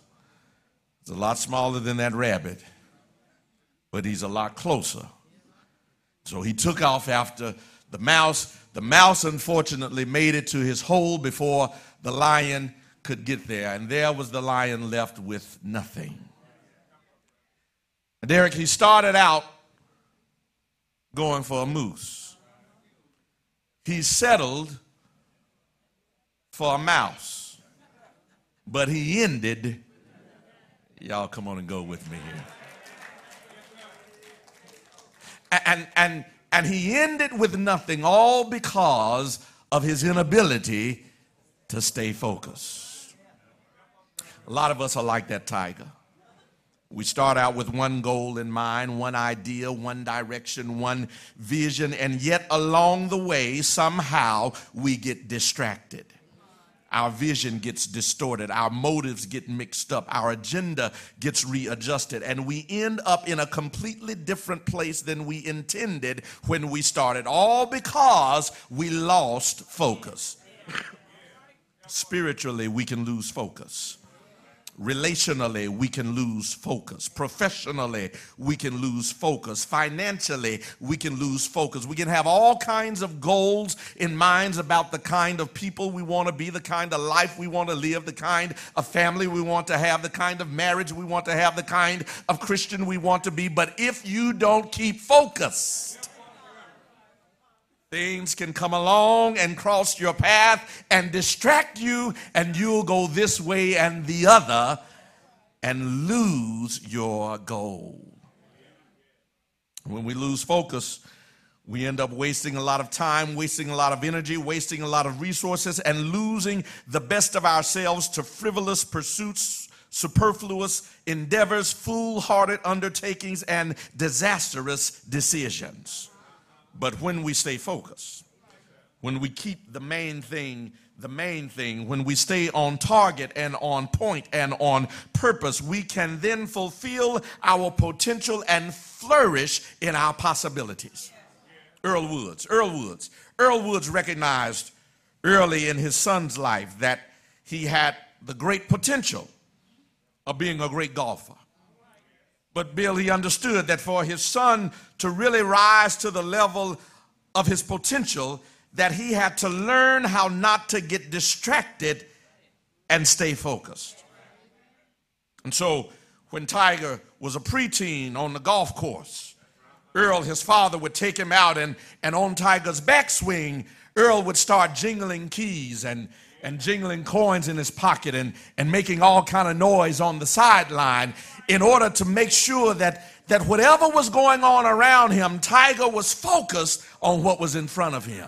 is a lot smaller than that rabbit, but he's a lot closer. So he took off after the mouse. The mouse, unfortunately, made it to his hole before the lion could get there, and there was the lion left with nothing. Derek, he started out going for a moose. He settled for a mouse, but he ended. Y'all come on and go with me here. And, and, and he ended with nothing, all because of his inability to stay focused. A lot of us are like that tiger. We start out with one goal in mind, one idea, one direction, one vision, and yet along the way, somehow we get distracted. Our vision gets distorted, our motives get mixed up, our agenda gets readjusted, and we end up in a completely different place than we intended when we started, all because we lost focus. Spiritually, we can lose focus. Relationally, we can lose focus. Professionally, we can lose focus. Financially, we can lose focus. We can have all kinds of goals in minds about the kind of people we want to be, the kind of life we want to live, the kind of family we want to have, the kind of marriage we want to have, the kind of Christian we want to be. But if you don't keep focused, Things can come along and cross your path and distract you, and you'll go this way and the other and lose your goal. When we lose focus, we end up wasting a lot of time, wasting a lot of energy, wasting a lot of resources, and losing the best of ourselves to frivolous pursuits, superfluous endeavors, foolhardy undertakings, and disastrous decisions. But when we stay focused, when we keep the main thing the main thing, when we stay on target and on point and on purpose, we can then fulfill our potential and flourish in our possibilities. Earl Woods, Earl Woods, Earl Woods recognized early in his son's life that he had the great potential of being a great golfer. But Bill, he understood that for his son to really rise to the level of his potential, that he had to learn how not to get distracted and stay focused. And so when Tiger was a preteen on the golf course, Earl, his father, would take him out and, and on Tiger's backswing, Earl would start jingling keys and and jingling coins in his pocket and, and making all kind of noise on the sideline in order to make sure that, that whatever was going on around him, Tiger was focused on what was in front of him.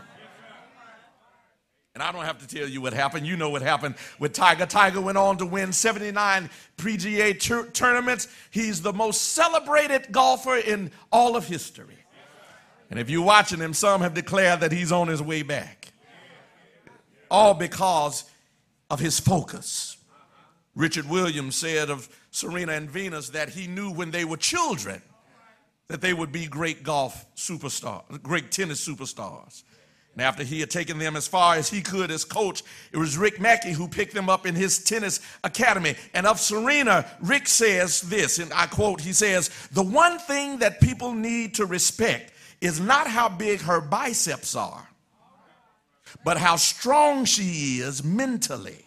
And I don't have to tell you what happened. You know what happened with Tiger. Tiger went on to win 79 PGA tur- tournaments. He's the most celebrated golfer in all of history. And if you're watching him, some have declared that he's on his way back. All because of his focus. Richard Williams said of Serena and Venus that he knew when they were children that they would be great golf superstars, great tennis superstars. And after he had taken them as far as he could as coach, it was Rick Macci who picked them up in his tennis academy. And of Serena, Rick says this, and I quote, he says, The one thing that people need to respect is not how big her biceps are, but how strong she is mentally.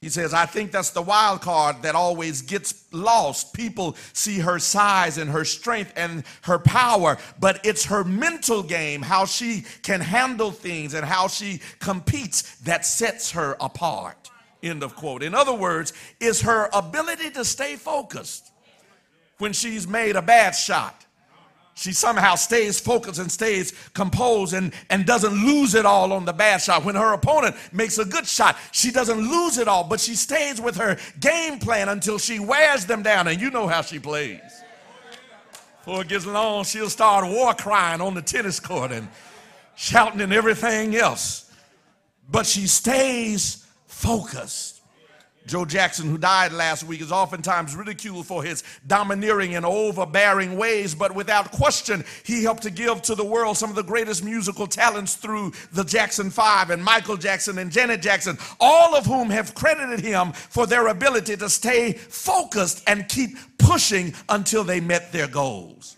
He says, I think that's the wild card that always gets lost. People see her size and her strength and her power, but it's her mental game, how she can handle things and how she competes that sets her apart. End of quote. In other words, is her ability to stay focused when she's made a bad shot she somehow stays focused and stays composed and, and doesn't lose it all on the bad shot. When her opponent makes a good shot, she doesn't lose it all, but she stays with her game plan until she wears them down. And you know how she plays. Before it gets long, she'll start war crying on the tennis court and shouting and everything else. But she stays focused. Joe Jackson, who died last week, is oftentimes ridiculed for his domineering and overbearing ways, but without question, he helped to give to the world some of the greatest musical talents through the Jackson Five and Michael Jackson and Janet Jackson, all of whom have credited him for their ability to stay focused and keep pushing until they met their goals.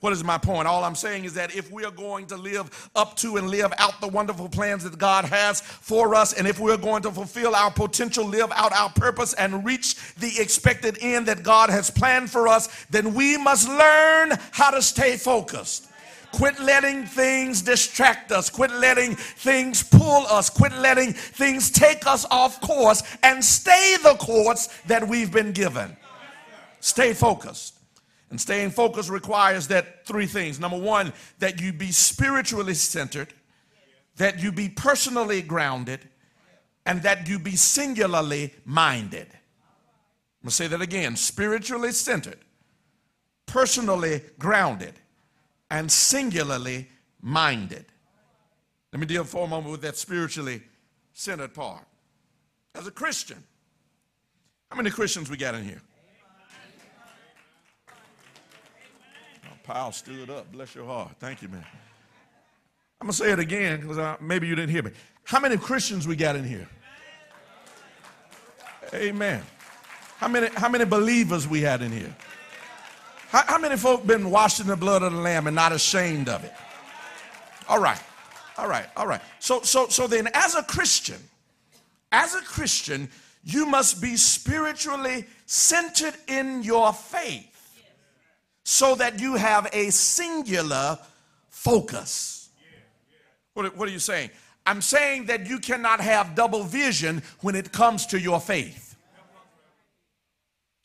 What is my point? All I'm saying is that if we are going to live up to and live out the wonderful plans that God has for us, and if we're going to fulfill our potential, live out our purpose, and reach the expected end that God has planned for us, then we must learn how to stay focused. Quit letting things distract us. Quit letting things pull us. Quit letting things take us off course and stay the course that we've been given. Stay focused. And staying focused requires that three things. Number one, that you be spiritually centered, that you be personally grounded, and that you be singularly minded. I'm going to say that again spiritually centered, personally grounded, and singularly minded. Let me deal for a moment with that spiritually centered part. As a Christian, how many Christians we got in here? Powell stood up. Bless your heart. Thank you, man. I'm going to say it again because maybe you didn't hear me. How many Christians we got in here? Amen. How many, how many believers we had in here? How, how many folk been washed in the blood of the Lamb and not ashamed of it? All right. All right. All right. So, so, so then as a Christian, as a Christian, you must be spiritually centered in your faith so that you have a singular focus. What, what, are you saying? I'm saying that you cannot have double vision when it comes to your faith.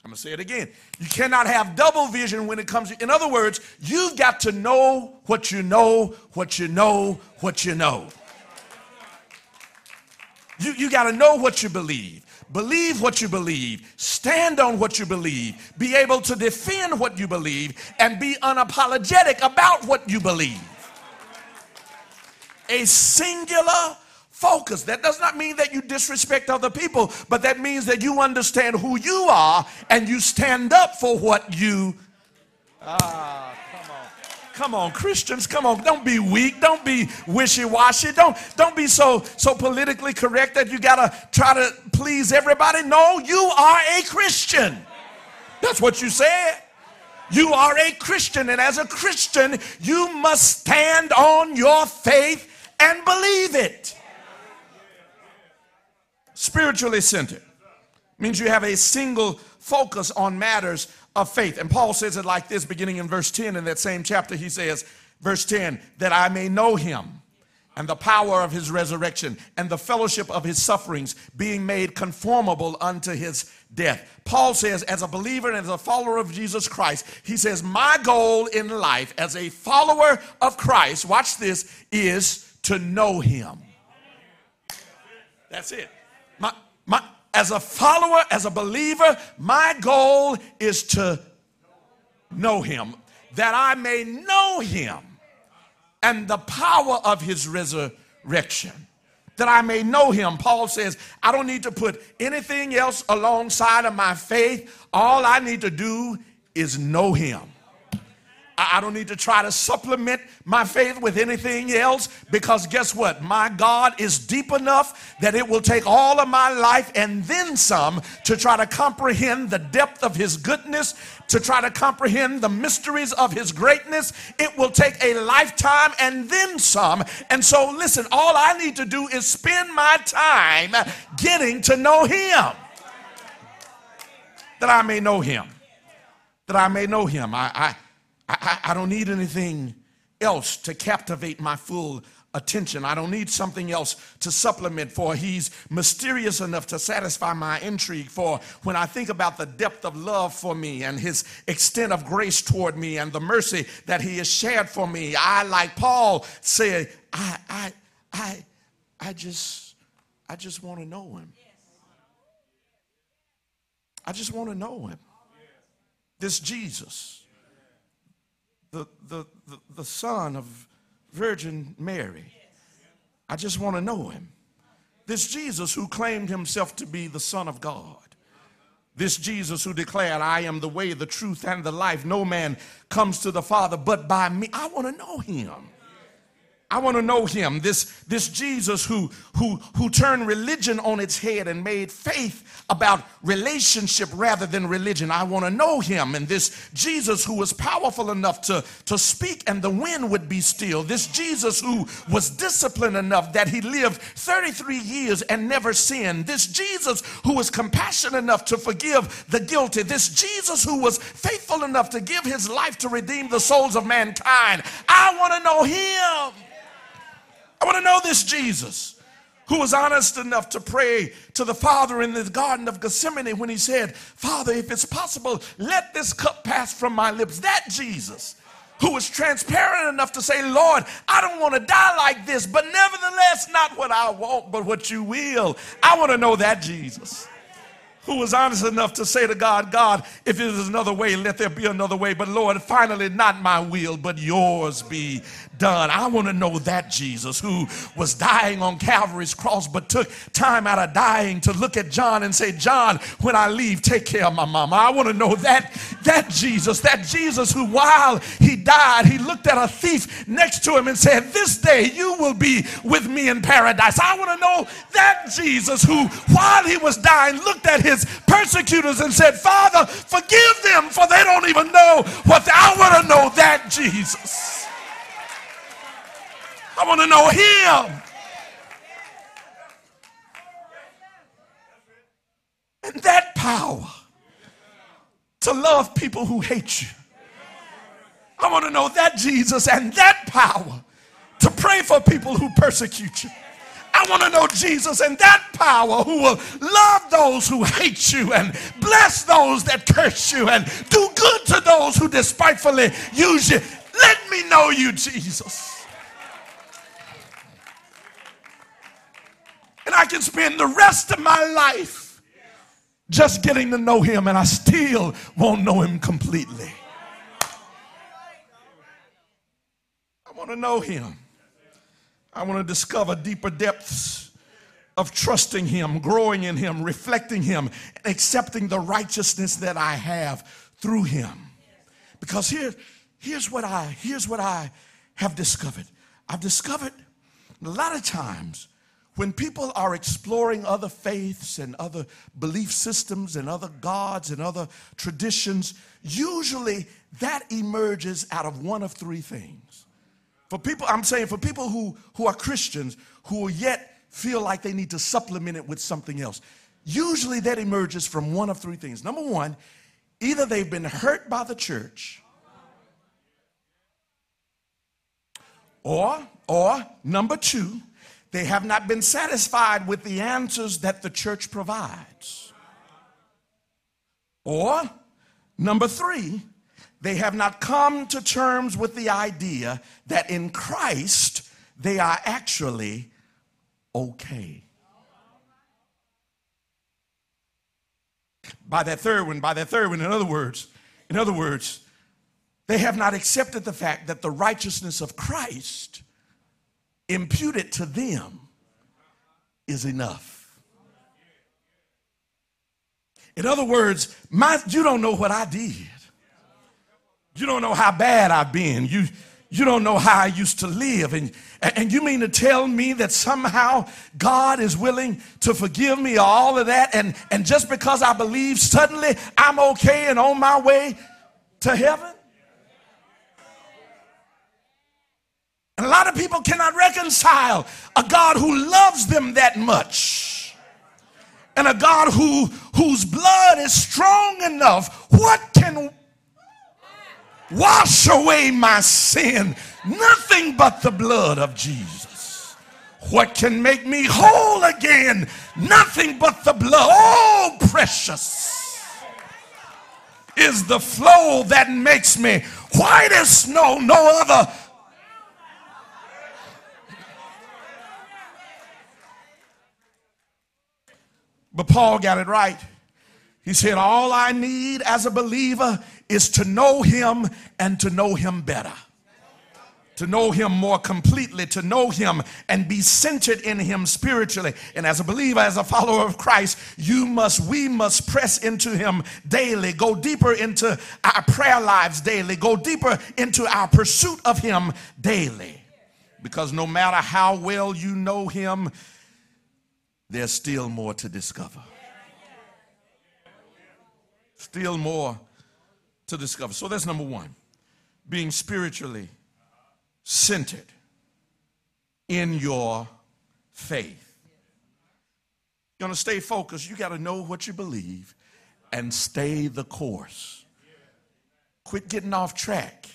I'm going to say it again. You cannot have double vision when it comes to, in other words, you've got to know what you know, what you know, what you know. You, you got to know what you believe. Believe what you believe. Stand on what you believe. Be able to defend what you believe and be unapologetic about what you believe. A singular focus. That does not mean that you disrespect other people, but that means that you understand who you are and you stand up for what you. Ah. Come on, Christians, come on. Don't be weak. Don't be wishy-washy. Don't, don't be so, so politically correct that you gotta try to please everybody. No, you are a Christian. That's what you said. You are a Christian, and as a Christian, you must stand on your faith and believe it. Spiritually centered means you have a single focus on matters of faith. And Paul says it like this, beginning in verse 10 in that same chapter. He says, verse 10, that I may know him and the power of his resurrection and the fellowship of his sufferings, being made conformable unto his death. Paul says, as a believer and as a follower of Jesus Christ, he says, My goal in life as a follower of Christ, watch this, is to know him. That's it. My, my, as a follower, as a believer, my goal is to know him, that I may know him and the power of his resurrection. That I may know him. Paul says, I don't need to put anything else alongside of my faith. All I need to do is know him. I don't need to try to supplement my faith with anything else because guess what? My God is deep enough that it will take all of my life and then some to try to comprehend the depth of His goodness, to try to comprehend the mysteries of His greatness. It will take a lifetime and then some. And so, listen, all I need to do is spend my time getting to know Him that I may know Him. That I may know Him. I, I, I I, I, don't need anything else to captivate my full attention. I don't need something else to supplement for. He's mysterious enough to satisfy my intrigue for when I think about the depth of love for me and his extent of grace toward me and the mercy that he has shared for me. I, like Paul said, I, I, I, I just, I just want to know him. I just want to know him. This Jesus the, the, the, the son of Virgin Mary. I just want to know him. This Jesus who claimed himself to be the Son of God. This Jesus who declared, I am the way, the truth, and the life. No man comes to the Father but by me. I want to know him. I want to know him. This, this Jesus who, who, who turned religion on its head and made faith about relationship rather than religion. I want to know him. And this Jesus who was powerful enough to, to speak and the wind would be still. This Jesus who was disciplined enough that he lived 33 years and never sinned. This Jesus who was compassionate enough to forgive the guilty. This Jesus who was faithful enough to give his life to redeem the souls of mankind. I want to know him. I want to know this Jesus who was honest enough to pray to the Father in the Garden of Gethsemane when he said, Father, if it's possible, let this cup pass from my lips. That Jesus who was transparent enough to say, Lord, I don't want to die like this, but nevertheless, not what I want, but what you will. I want to know that Jesus who was honest enough to say to God, God, if it is another way, let there be another way. But Lord, finally, not my will, but yours be done. I want to know that Jesus who was dying on Calvary's cross, but took time out of dying to look at John and say, John, when I leave, take care of my mama. I want to know that, that Jesus, that Jesus who while he died, he looked at a thief next to him and said, this day you will be with me in paradise. I want to know that Jesus who while he was dying looked at his persecutors and said, Father, forgive them for they don't even know what they, I want to know that Jesus. I want to know him. And that power to love people who hate you. I want to know that Jesus and that power to pray for people who persecute you. I want to know Jesus and that power who will love those who hate you and bless those that curse you and do good to those who despitefully use you. Let me know you, Jesus. And I can spend the rest of my life just getting to know him, and I still won't know him completely. I want to know him. I want to discover deeper depths of trusting him, growing in him, reflecting him, and accepting the righteousness that I have through him. Because here, here's what I here's what I have discovered. I've discovered a lot of times when people are exploring other faiths and other belief systems and other gods and other traditions, usually that emerges out of one of three things. For people, I'm saying for people who, who are Christians who yet feel like they need to supplement it with something else, usually that emerges from one of three things. Number one, either they've been hurt by the church, or Or, number two, they have not been satisfied with the answers that the church provides. Or, number three, they have not come to terms with the idea that in Christ they are actually okay. By that third one, by that third one, in other words, in other words, they have not accepted the fact that the righteousness of Christ imputed to them is enough. In other words, my, you don't know what I did. You don't know how bad I've been. You, you don't know how I used to live. And, and you mean to tell me that somehow God is willing to forgive me all of that? And, and just because I believe, suddenly I'm okay and on my way to heaven? And a lot of people cannot reconcile a God who loves them that much and a God who, whose blood is strong enough. What can wash away my sin? Nothing but the blood of Jesus. What can make me whole again? Nothing but the blood. Oh, precious is the flow that makes me white as snow. No other But Paul got it right. He said, All I need as a believer is to know him and to know him better. To know him more completely, to know him and be centered in him spiritually. And as a believer, as a follower of Christ, you must, we must press into him daily, go deeper into our prayer lives daily, go deeper into our pursuit of him daily. Because no matter how well you know him, there's still more to discover. Still more to discover. So that's number one being spiritually centered in your faith. You're going to stay focused. You got to know what you believe and stay the course. Quit getting off track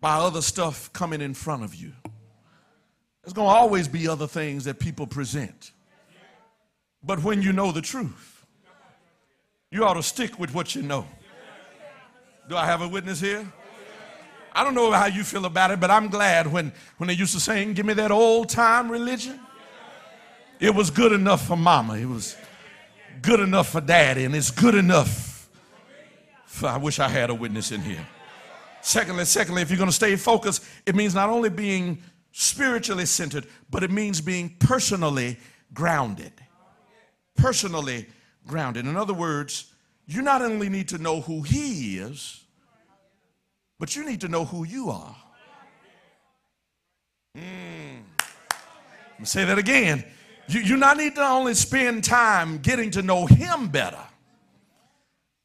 by other stuff coming in front of you. There's going to always be other things that people present. But when you know the truth, you ought to stick with what you know. Do I have a witness here? I don't know how you feel about it, but I'm glad when, when they used to sing, Give me that old time religion. It was good enough for mama. It was good enough for daddy, and it's good enough for, I wish I had a witness in here. Secondly, secondly, if you're going to stay focused, it means not only being spiritually centered, but it means being personally grounded. Personally grounded. In other words, you not only need to know who He is, but you need to know who you are. Mm. Let me say that again. You, you not need to only spend time getting to know Him better,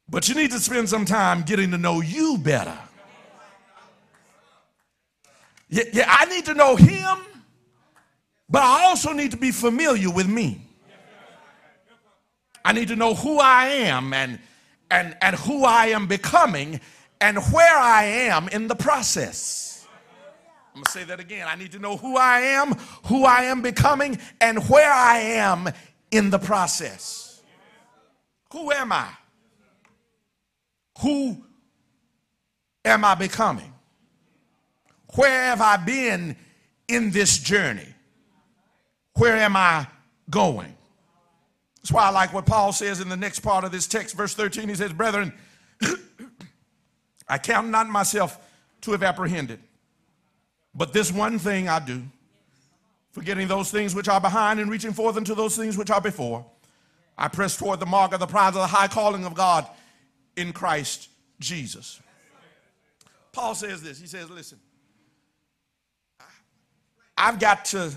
but you need to spend some time getting to know you better. Yeah, yeah, I need to know him, but I also need to be familiar with me. I need to know who I am and, and, and who I am becoming and where I am in the process. I'm going to say that again. I need to know who I am, who I am becoming, and where I am in the process. Who am I? Who am I becoming? Where have I been in this journey? Where am I going? That's why I like what Paul says in the next part of this text, verse 13. He says, Brethren, I count not myself to have apprehended, but this one thing I do, forgetting those things which are behind and reaching forth unto those things which are before. I press toward the mark of the prize of the high calling of God in Christ Jesus. Paul says this. He says, Listen, I've got to,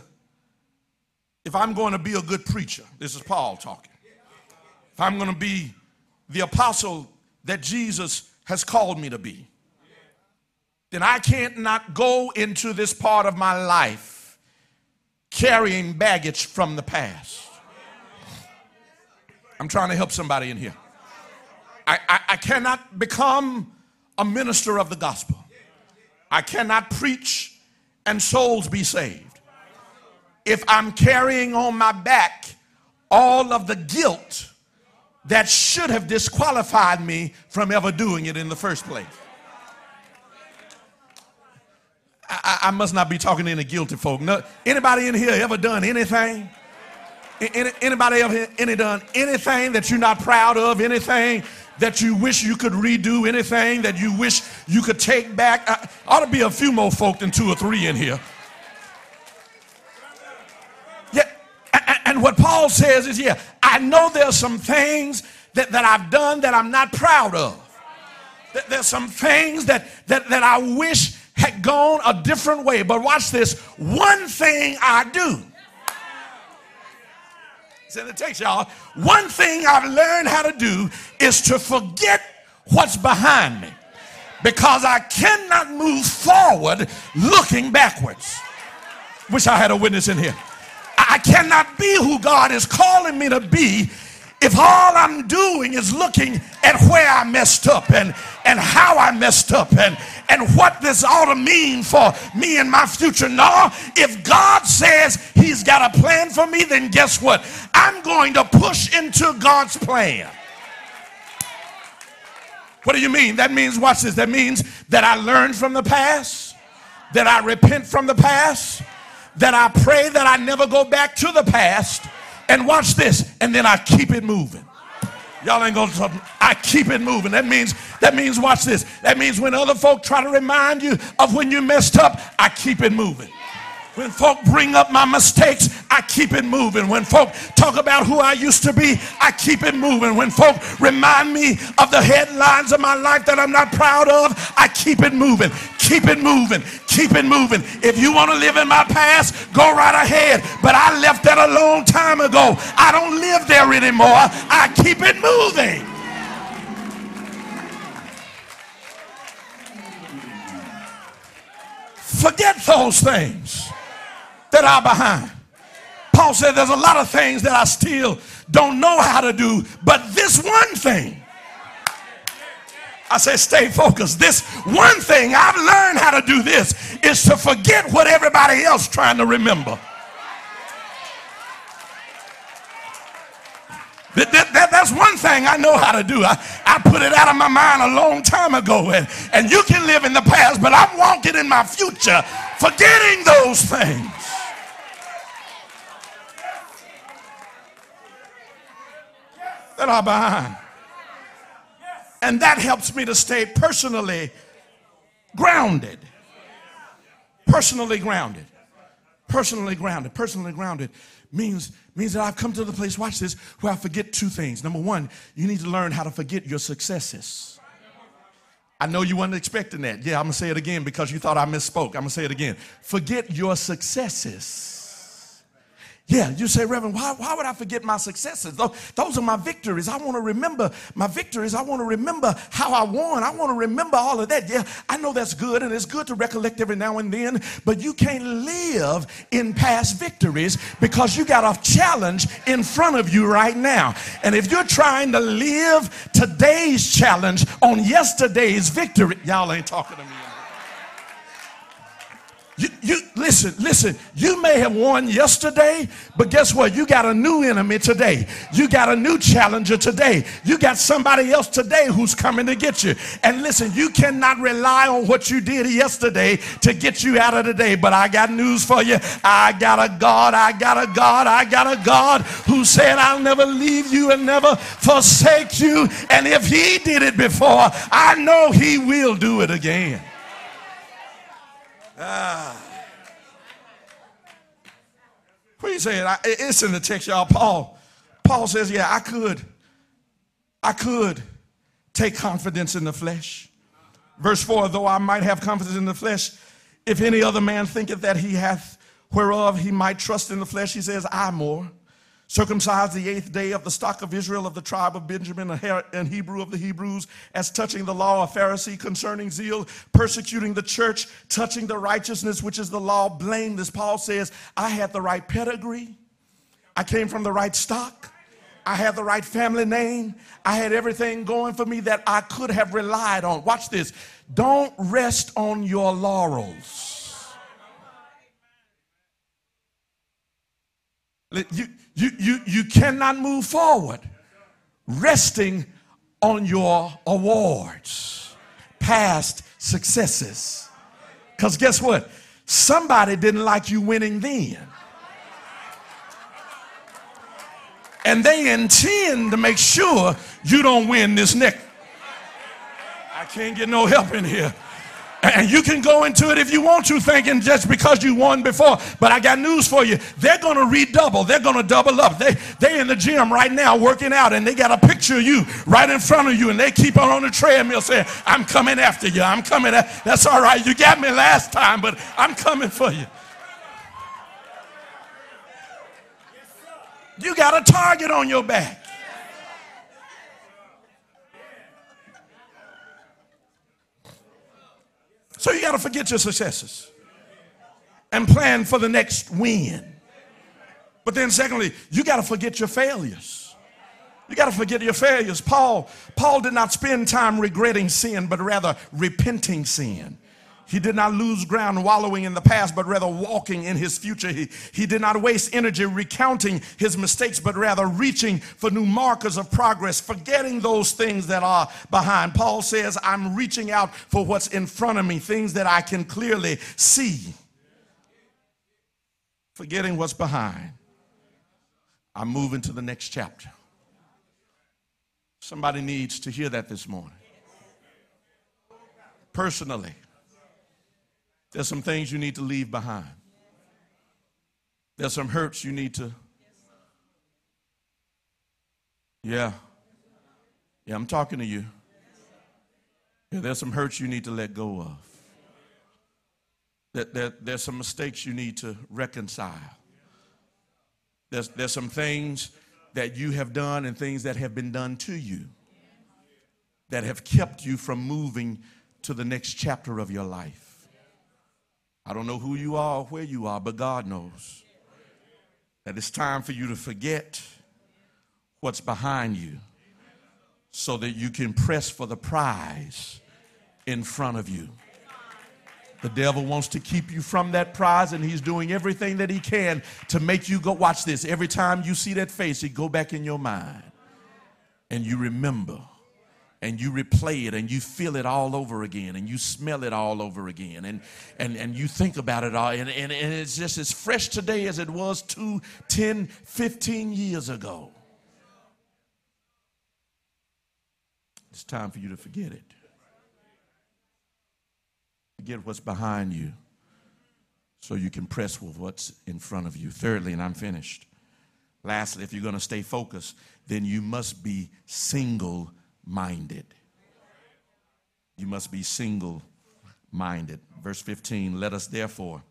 if I'm going to be a good preacher, this is Paul talking. If I'm going to be the apostle that Jesus has called me to be, then I can't not go into this part of my life carrying baggage from the past. I'm trying to help somebody in here. I, I, I cannot become a minister of the gospel. I cannot preach and souls be saved. If I'm carrying on my back all of the guilt that should have disqualified me from ever doing it in the first place. I, I must not be talking to any guilty folk. No, anybody in here ever done anything? Any, anybody ever any done anything that you're not proud of? Anything that you wish you could redo? Anything that you wish you could take back? I, ought to be a few more folk than two or three in here. Yeah, and, what Paul says is, yeah, I know there's some things that, that I've done that I'm not proud of. That There's some things that, that, that I wish had gone a different way. But watch this one thing I do. In the text, y'all. One thing I've learned how to do is to forget what's behind me because I cannot move forward looking backwards. Wish I had a witness in here. I cannot be who God is calling me to be if all I'm doing is looking at where I messed up and, and how I messed up and, and what this ought to mean for me and my future. No, if God says He's got a plan for me, then guess what? I'm going to push into God's plan. What do you mean? That means, watch this, that means that I learn from the past, that I repent from the past, that I pray that I never go back to the past and watch this, and then I keep it moving. Y'all ain't gonna talk. I keep it moving. That means, that means, watch this. That means when other folk try to remind you of when you messed up, I keep it moving. When folk bring up my mistakes, I keep it moving. When folk talk about who I used to be, I keep it moving. When folk remind me of the headlines of my life that I'm not proud of, I keep it moving. Keep it moving. Keep it moving. If you want to live in my past, go right ahead. But I left that a long time ago. I don't live there anymore. I keep it moving. Forget those things that are behind. Paul said there's a lot of things that I still don't know how to do, but this one thing. I say, stay focused. This one thing I've learned how to do this is to forget what everybody else trying to remember. That, that, that, that's one thing I know how to do. I, I put it out of my mind a long time ago. And, and you can live in the past, but I'm walking in my future, forgetting those things. That are behind. And that helps me to stay personally grounded. Personally grounded. Personally grounded. Personally grounded means means that I've come to the place, watch this, where I forget two things. Number one, you need to learn how to forget your successes. I know you weren't expecting that. Yeah, I'm gonna say it again because you thought I misspoke. I'm gonna say it again. Forget your successes. Yeah, you say, Reverend, why, why would I forget my successes? Those, those are my victories. I want to remember my victories. I want to remember how I won. I want to remember all of that. Yeah, I know that's good, and it's good to recollect every now and then, but you can't live in past victories because you got a challenge in front of you right now. And if you're trying to live today's challenge on yesterday's victory, y'all ain't talking to me. You, you listen, listen. You may have won yesterday, but guess what? You got a new enemy today. You got a new challenger today. You got somebody else today who's coming to get you. And listen, you cannot rely on what you did yesterday to get you out of the day. But I got news for you. I got a God, I got a God, I got a God who said, I'll never leave you and never forsake you. And if he did it before, I know he will do it again. Ah. What you saying? I, it's in the text, y'all. Paul, Paul says, yeah, I could, I could take confidence in the flesh. Verse 4, though I might have confidence in the flesh, if any other man thinketh that he hath whereof he might trust in the flesh, he says, I more circumcised the eighth day of the stock of Israel, of the tribe of Benjamin, and Hebrew of the Hebrews, as touching the law, of Pharisee concerning zeal, persecuting the church, touching the righteousness which is the law, blameless. Paul says, I had the right pedigree, I came from the right stock. I had the right family name. I had everything going for me that I could have relied on. Watch this. Don't rest on your laurels. You, you, you, you cannot move forward resting on your awards, past successes. Because guess what? Somebody didn't like you winning then. And they intend to make sure you don't win this next. I can't get no help in here. And you can go into it if you want to, thinking just because you won before. But I got news for you. They're going to redouble. They're going to double up. They they in the gym right now working out, and they got a picture of you right in front of you, and they keep on on the treadmill saying, "I'm coming after you. I'm coming. At, that's all right. You got me last time, but I'm coming for you." You got a target on your back. So forget your successes and plan for the next win. But then secondly, you got to forget your failures. You got to forget your failures. Paul Paul did not spend time regretting sin, but rather repenting sin. He did not lose ground wallowing in the past, but rather walking in his future. He, he did not waste energy recounting his mistakes, but rather reaching for new markers of progress, forgetting those things that are behind. Paul says, I'm reaching out for what's in front of me, things that I can clearly see. Forgetting what's behind. I'm moving to the next chapter. Somebody needs to hear that this morning. Personally, there's some things you need to leave behind. There's some hurts you need to. Yeah. Yeah, I'm talking to you. Yeah, there's some hurts you need to let go of. There, there, there's some mistakes you need to reconcile. There's, there's some things that you have done and things that have been done to you that have kept you from moving to the next chapter of your life. I don't know who you are or where you are, but God knows that it's time for you to forget what's behind you so that you can press for the prize in front of you. The devil wants to keep you from that prize, and he's doing everything that he can to make you go. Watch this. Every time you see that face, it go back in your mind, and you remember and you replay it and you feel it all over again and you smell it all over again and, and, and you think about it all and, and, and it's just as fresh today as it was two, 10, 15 years ago. It's time for you to forget it. Forget what's behind you so you can press with what's in front of you. Thirdly, and I'm finished. Lastly, if you're going to stay focused, then you must be single minded. You must be single minded. Verse 15 Let us therefore,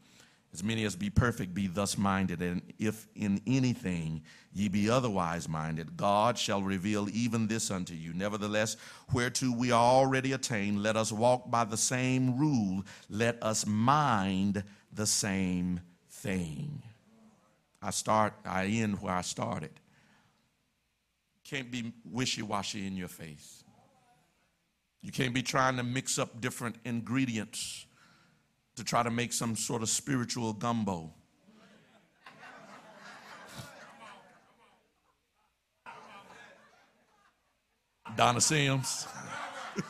as many as be perfect, be thus minded. And if in anything ye be otherwise minded, God shall reveal even this unto you. Nevertheless, whereto we are already attained, let us walk by the same rule, let us mind the same thing. I start, I end where I started can't be wishy washy in your faith. You can't be trying to mix up different ingredients to try to make some sort of spiritual gumbo. Donna Sims.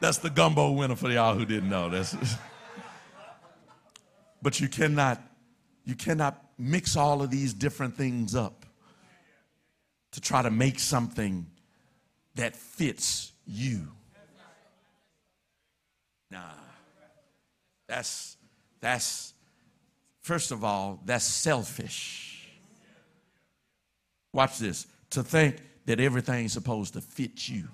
That's the gumbo winner for y'all who didn't know. That's but you cannot, you cannot mix all of these different things up to try to make something that fits you. Nah. That's that's first of all, that's selfish. Watch this. To think that everything's supposed to fit you.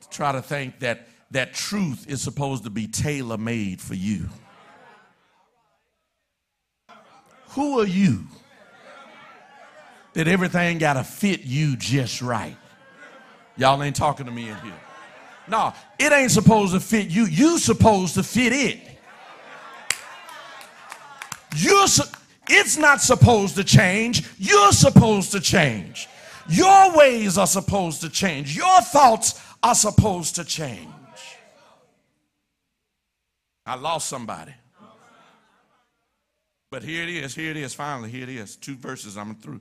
To try to think that that truth is supposed to be tailor made for you. Who are you that everything got to fit you just right? Y'all ain't talking to me in here. No, it ain't supposed to fit you. You supposed to fit it. You're su- it's not supposed to change. You're supposed to change. Your ways are supposed to change. Your thoughts are supposed to change. I lost somebody. But here it is, here it is, finally, here it is. Two verses, I'm through.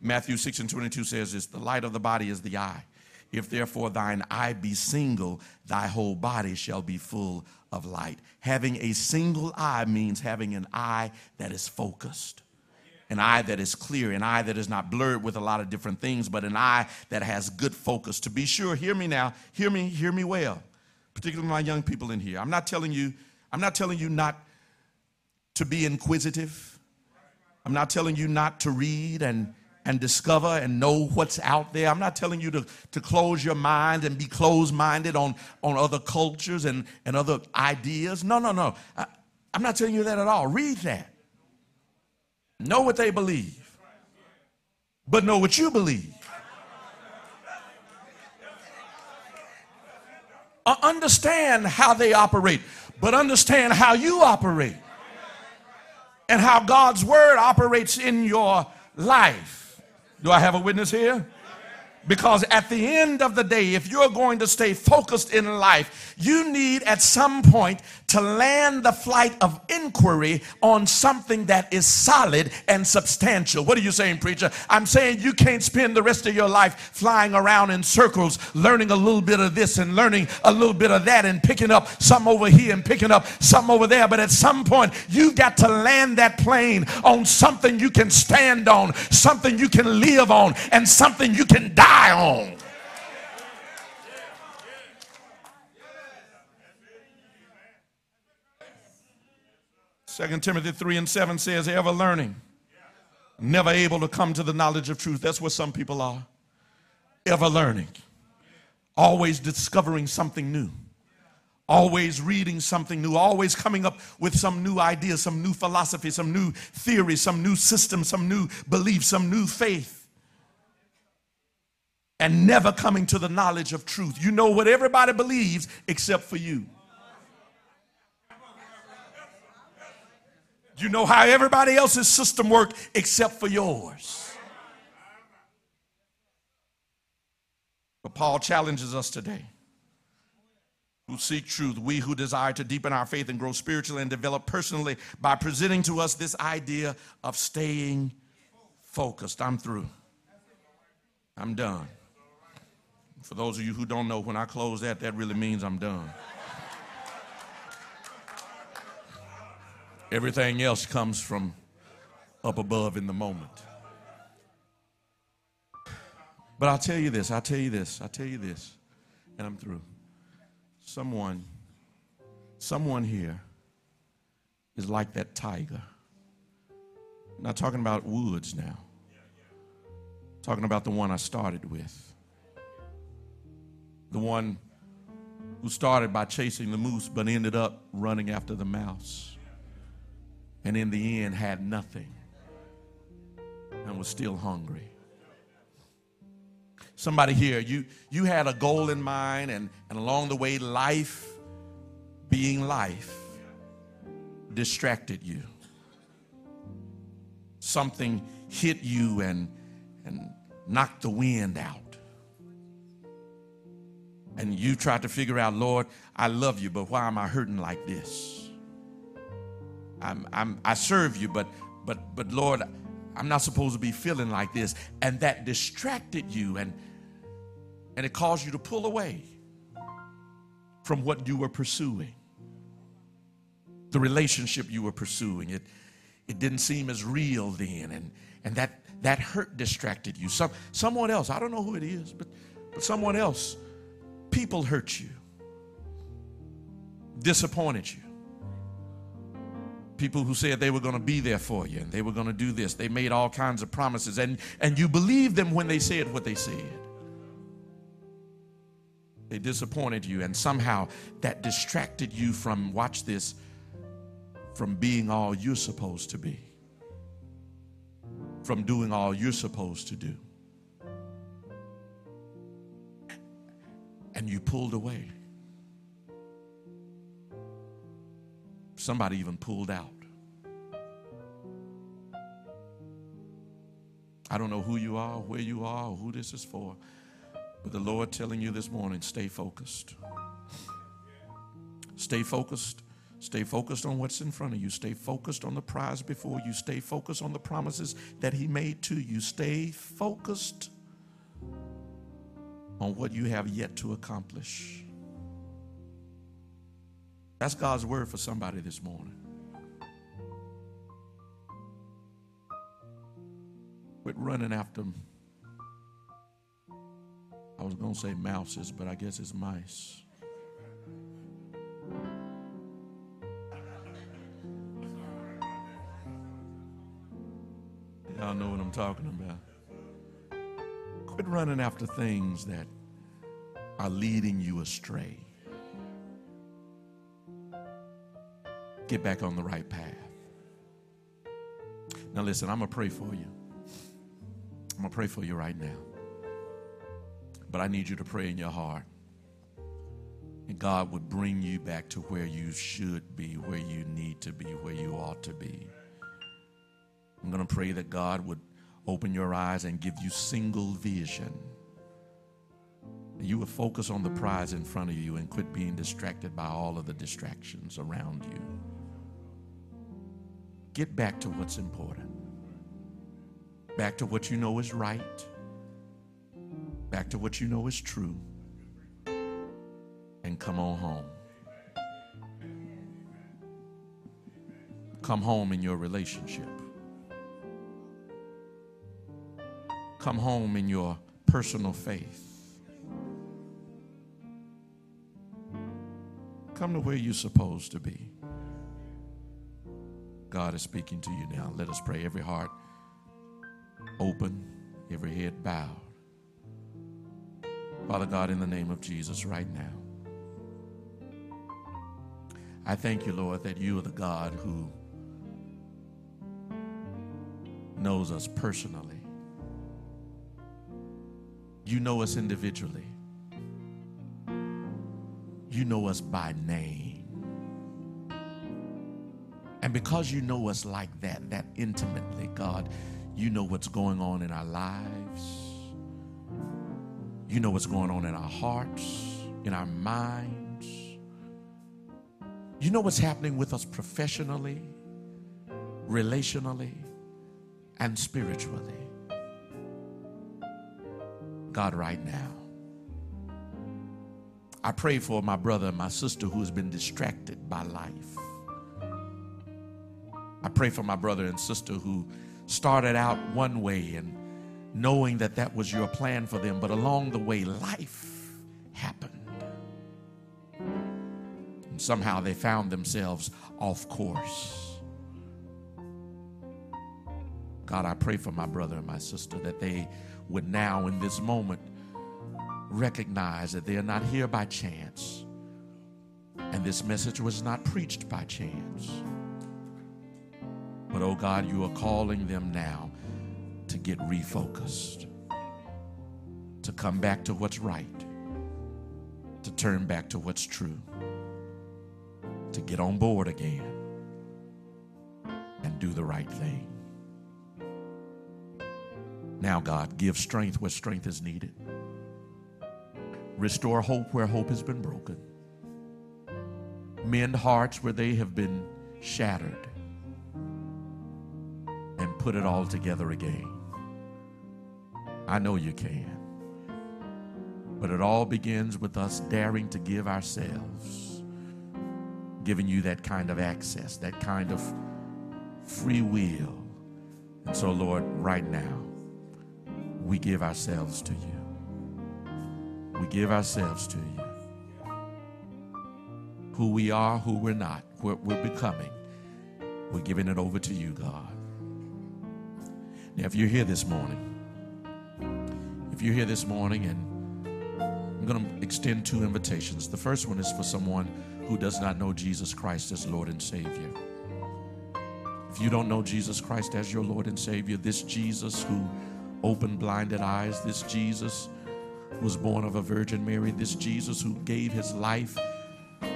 Matthew 6 and 22 says this The light of the body is the eye. If therefore thine eye be single, thy whole body shall be full of light. Having a single eye means having an eye that is focused, an eye that is clear, an eye that is not blurred with a lot of different things, but an eye that has good focus. To be sure, hear me now, hear me, hear me well, particularly my young people in here. I'm not telling you, I'm not telling you not to be inquisitive. I'm not telling you not to read and and discover and know what's out there. I'm not telling you to, to close your mind and be closed minded on, on other cultures and, and other ideas. No, no, no. I, I'm not telling you that at all. Read that. Know what they believe, but know what you believe. Uh, understand how they operate, but understand how you operate and how God's word operates in your life. Do I have a witness here? Because at the end of the day, if you're going to stay focused in life, you need at some point to land the flight of inquiry on something that is solid and substantial. What are you saying, preacher? I'm saying you can't spend the rest of your life flying around in circles, learning a little bit of this and learning a little bit of that and picking up some over here and picking up some over there. But at some point, you've got to land that plane on something you can stand on, something you can live on, and something you can die on. Second Timothy 3 and 7 says, ever learning, never able to come to the knowledge of truth. That's where some people are. Ever learning, always discovering something new, always reading something new, always coming up with some new idea, some new philosophy, some new theory, some new system, some new belief, some new faith. And never coming to the knowledge of truth. You know what everybody believes except for you. You know how everybody else's system works except for yours. But Paul challenges us today who seek truth, we who desire to deepen our faith and grow spiritually and develop personally by presenting to us this idea of staying focused. I'm through. I'm done. For those of you who don't know, when I close that, that really means I'm done. Everything else comes from up above in the moment. But I'll tell you this, I'll tell you this, I'll tell you this, and I'm through. Someone, someone here is like that tiger. I'm not talking about Woods now. I'm talking about the one I started with. The one who started by chasing the moose but ended up running after the mouse and in the end had nothing and was still hungry. Somebody here, you, you had a goal in mind, and, and along the way, life being life distracted you. Something hit you and, and knocked the wind out. And you tried to figure out, Lord, I love you, but why am I hurting like this? I'm, I'm, I serve you, but, but, but Lord, I'm not supposed to be feeling like this. And that distracted you and, and it caused you to pull away from what you were pursuing, the relationship you were pursuing. It, it didn't seem as real then. And, and that, that hurt distracted you. Some, someone else, I don't know who it is, but, but someone else, people hurt you, disappointed you people who said they were going to be there for you and they were going to do this. They made all kinds of promises and, and you believed them when they said what they said. They disappointed you and somehow that distracted you from, watch this, from being all you're supposed to be, from doing all you're supposed to do. And you pulled away. Somebody even pulled out. I don't know who you are, where you are, who this is for, but the Lord telling you this morning stay focused. Stay focused. Stay focused on what's in front of you. Stay focused on the prize before you. Stay focused on the promises that He made to you. Stay focused on what you have yet to accomplish. That's God's word for somebody this morning. Quit running after I was going to say mouses, but I guess it's mice. Y'all know what I'm talking about. Quit running after things that are leading you astray. Get back on the right path. Now, listen, I'm going to pray for you. I'm going to pray for you right now. But I need you to pray in your heart. And God would bring you back to where you should be, where you need to be, where you ought to be. I'm going to pray that God would open your eyes and give you single vision. You would focus on the prize in front of you and quit being distracted by all of the distractions around you. Get back to what's important. Back to what you know is right. Back to what you know is true. And come on home. Come home in your relationship. Come home in your personal faith. Come to where you're supposed to be. God is speaking to you now. Let us pray. Every heart open, every head bowed. Father God, in the name of Jesus, right now, I thank you, Lord, that you are the God who knows us personally. You know us individually. You know us by name. And because you know us like that, that intimately, God, you know what's going on in our lives. You know what's going on in our hearts, in our minds. You know what's happening with us professionally, relationally, and spiritually. God, right now, I pray for my brother and my sister who's been distracted by life. I pray for my brother and sister who started out one way and knowing that that was your plan for them, but along the way, life happened. And somehow they found themselves off course. God, I pray for my brother and my sister that they would now, in this moment, recognize that they are not here by chance. And this message was not preached by chance. But oh God, you are calling them now to get refocused, to come back to what's right, to turn back to what's true, to get on board again and do the right thing. Now, God, give strength where strength is needed. Restore hope where hope has been broken. Mend hearts where they have been shattered. Put it all together again. I know you can. But it all begins with us daring to give ourselves, giving you that kind of access, that kind of free will. And so, Lord, right now, we give ourselves to you. We give ourselves to you. Who we are, who we're not, what we're becoming, we're giving it over to you, God. Now, if you're here this morning, if you're here this morning and I'm going to extend two invitations. The first one is for someone who does not know Jesus Christ as Lord and Savior. If you don't know Jesus Christ as your Lord and Savior, this Jesus who opened blinded eyes, this Jesus who was born of a Virgin Mary, this Jesus who gave his life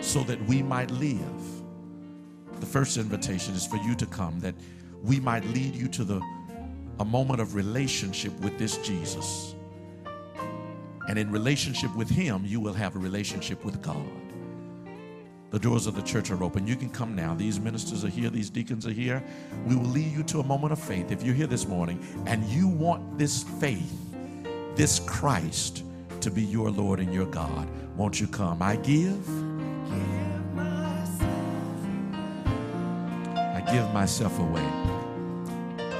so that we might live. The first invitation is for you to come that we might lead you to the a moment of relationship with this Jesus. And in relationship with him, you will have a relationship with God. The doors of the church are open. You can come now. These ministers are here, these deacons are here. We will lead you to a moment of faith. If you're here this morning and you want this faith, this Christ to be your Lord and your God, won't you come? I give. I give myself away.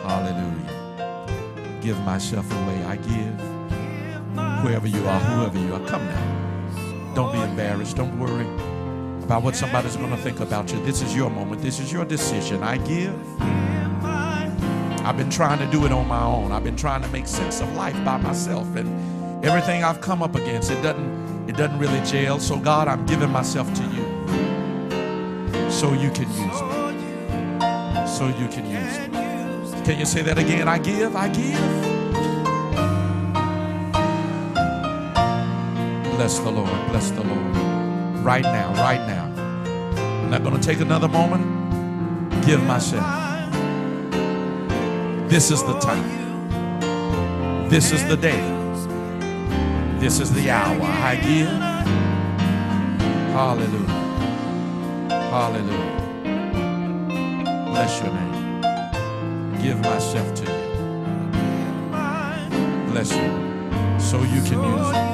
Hallelujah. Give myself away. I give. Wherever you are, whoever you are, come now. Don't be embarrassed. Don't worry about what somebody's going to think about you. This is your moment. This is your decision. I give. I've been trying to do it on my own. I've been trying to make sense of life by myself and everything I've come up against, it doesn't it doesn't really jail. So God, I'm giving myself to you. So you can use me. So you can use me. Can you say that again? I give, I give. Bless the Lord, bless the Lord. Right now, right now. I'm not going to take another moment. Give myself. This is the time. This is the day. This is the hour. I give. Hallelujah. Hallelujah. Bless your name. Give myself to you. Bless you. So you can use me.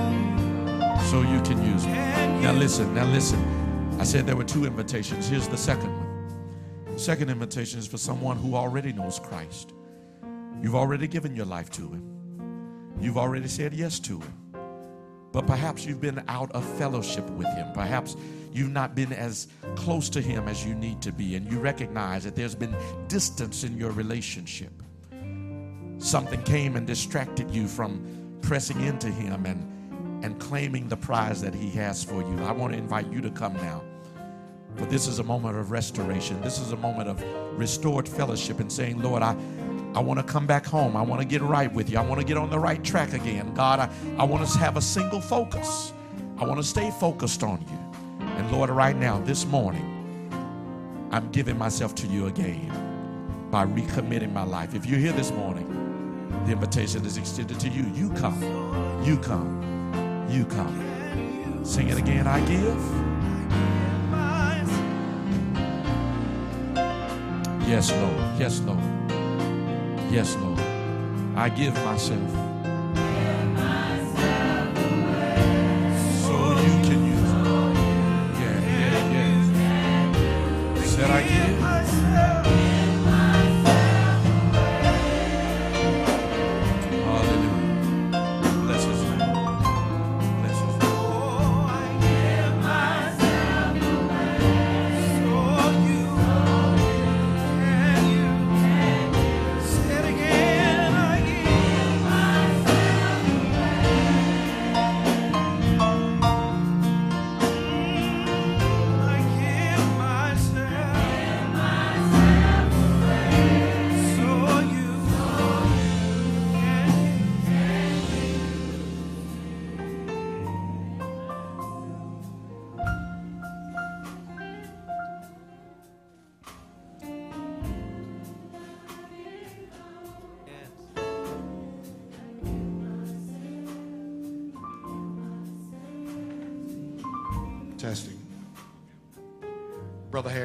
So you can use me. Now listen, now listen. I said there were two invitations. Here's the second one. Second invitation is for someone who already knows Christ. You've already given your life to Him. You've already said yes to Him. But perhaps you've been out of fellowship with Him. Perhaps you've not been as close to Him as you need to be, and you recognize that there's been distance in your relationship. Something came and distracted you from pressing into Him and, and claiming the prize that He has for you. I want to invite you to come now. For this is a moment of restoration. This is a moment of restored fellowship and saying, Lord, I, I want to come back home. I want to get right with you. I want to get on the right track again. God, I, I want to have a single focus. I want to stay focused on you. And Lord, right now, this morning, I'm giving myself to you again by recommitting my life. If you're here this morning, the invitation is extended to you. You come. You come. You come. Sing it again. I give. Yes, Lord. Yes, Lord. Yes, Lord. I give myself.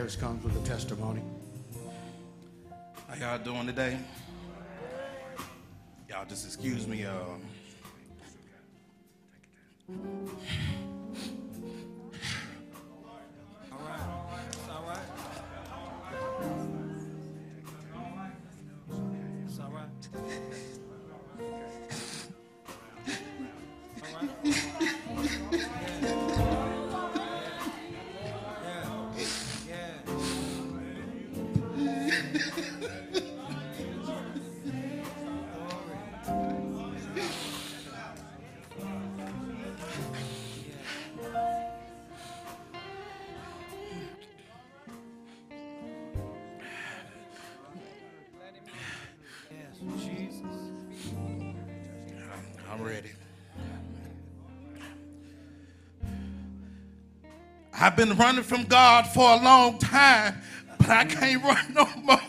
Harris comes with a testimony. How y'all doing today? Y'all just excuse me. Um, I've been running from God for a long time, but I can't run no more.